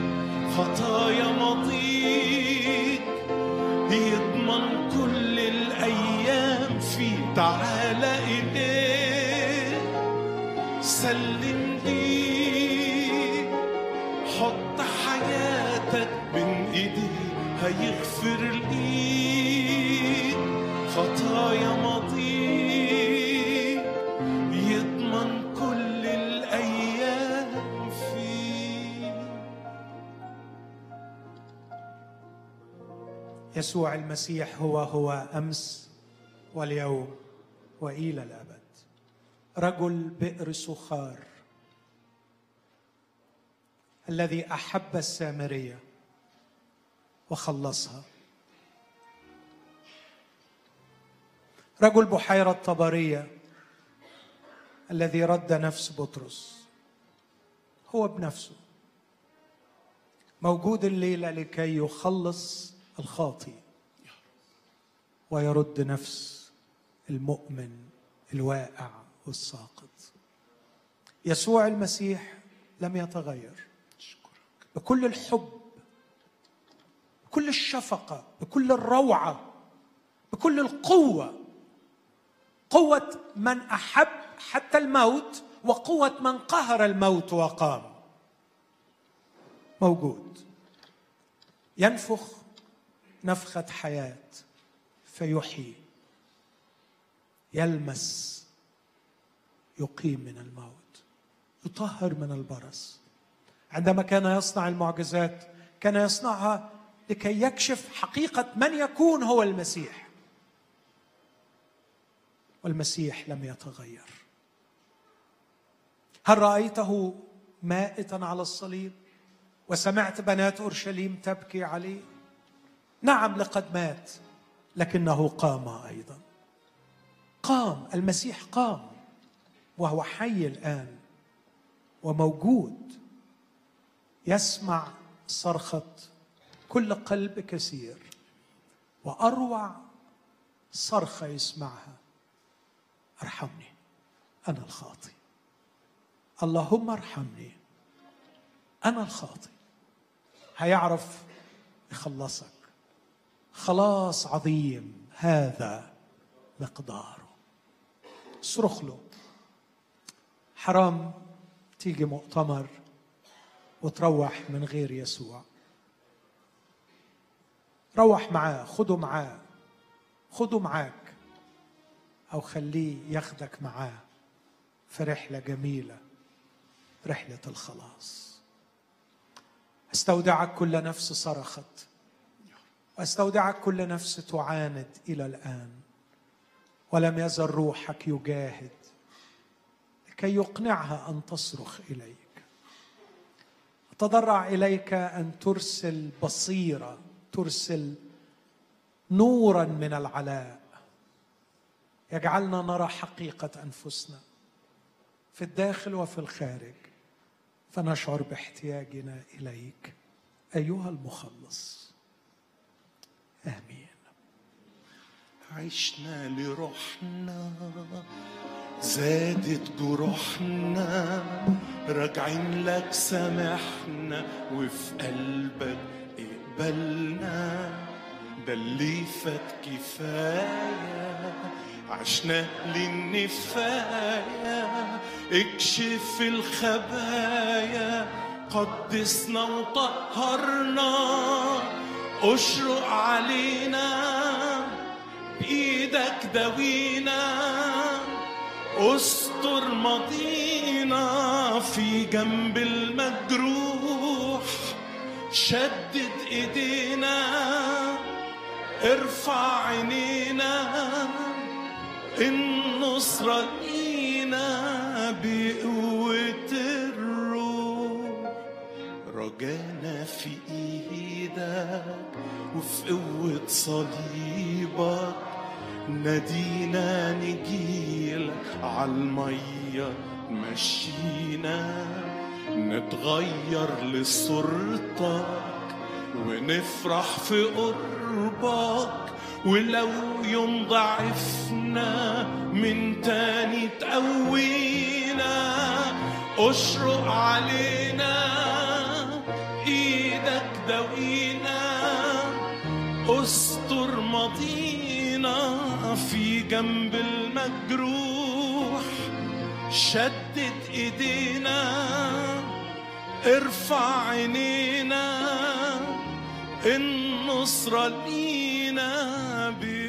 خطايا ماضيك يضمن كل الأيام فيه تعال اليه سلم ليه حط حياتك بين ايديه هيغفر ليك يسوع المسيح هو هو أمس واليوم وإلى الأبد. رجل بئر سخار الذي أحب السامرية وخلصها. رجل بحيرة طبرية الذي رد نفس بطرس. هو بنفسه. موجود الليلة لكي يخلص الخاطئ. ويرد نفس المؤمن الواقع والساقط. يسوع المسيح لم يتغير. بكل الحب بكل الشفقة بكل الروعة بكل القوة قوة من أحب حتى الموت وقوة من قهر الموت وقام. موجود. ينفخ نفخة حياة فيحيي يلمس يقيم من الموت يطهر من البرص. عندما كان يصنع المعجزات كان يصنعها لكي يكشف حقيقة من يكون هو المسيح. والمسيح لم يتغير. هل رأيته مائتا على الصليب؟ وسمعت بنات أورشليم تبكي عليه؟ نعم لقد مات لكنه قام أيضا. قام المسيح قام وهو حي الآن وموجود. يسمع صرخة كل قلب كثير وأروع صرخه يسمعها. ارحمني أنا الخاطي اللهم ارحمني أنا الخاطي هيعرف يخلصك. خلاص عظيم هذا مقداره. صرخ له. حرام تيجي مؤتمر وتروح من غير يسوع. روح معاه خده معاه خده معاك أو خليه ياخدك معاه في رحلة جميلة رحلة الخلاص. استودعك كل نفس صرخت. واستودعك كل نفس تعاند إلى الآن. ولم يزل روحك يجاهد لكي يقنعها أن تصرخ إليك. أتضرع إليك أن ترسل بصيرة ترسل نورا من العلاء. يجعلنا نرى حقيقة أنفسنا في الداخل وفي الخارج. فنشعر باحتياجنا إليك أيها المخلص. آمين. عشنا لروحنا زادت جروحنا راجعين لك سامحنا وفي قلبك بالنا ده اللي فات كفاية عشنا للنفاية. اكشف الخبايا قدسنا وطهرنا. اشرق علينا بإيدك داوينا أستر ماضينا في جنب المجروح. شدد إيدينا ارفع عينينا. النصرة لينا بقوة رجانا في إيدك وفي قوة صليبك. نادينا نجيلك عالمية تمشينا نتغير لصورتك ونفرح في قربك. ولو يوم ضعفنا من تاني تقوينا. اشرق علينا داوينا أستر ماضينا في جنب المجروح. شدد إيدينا ارفع عينينا النصرة لينا بقوة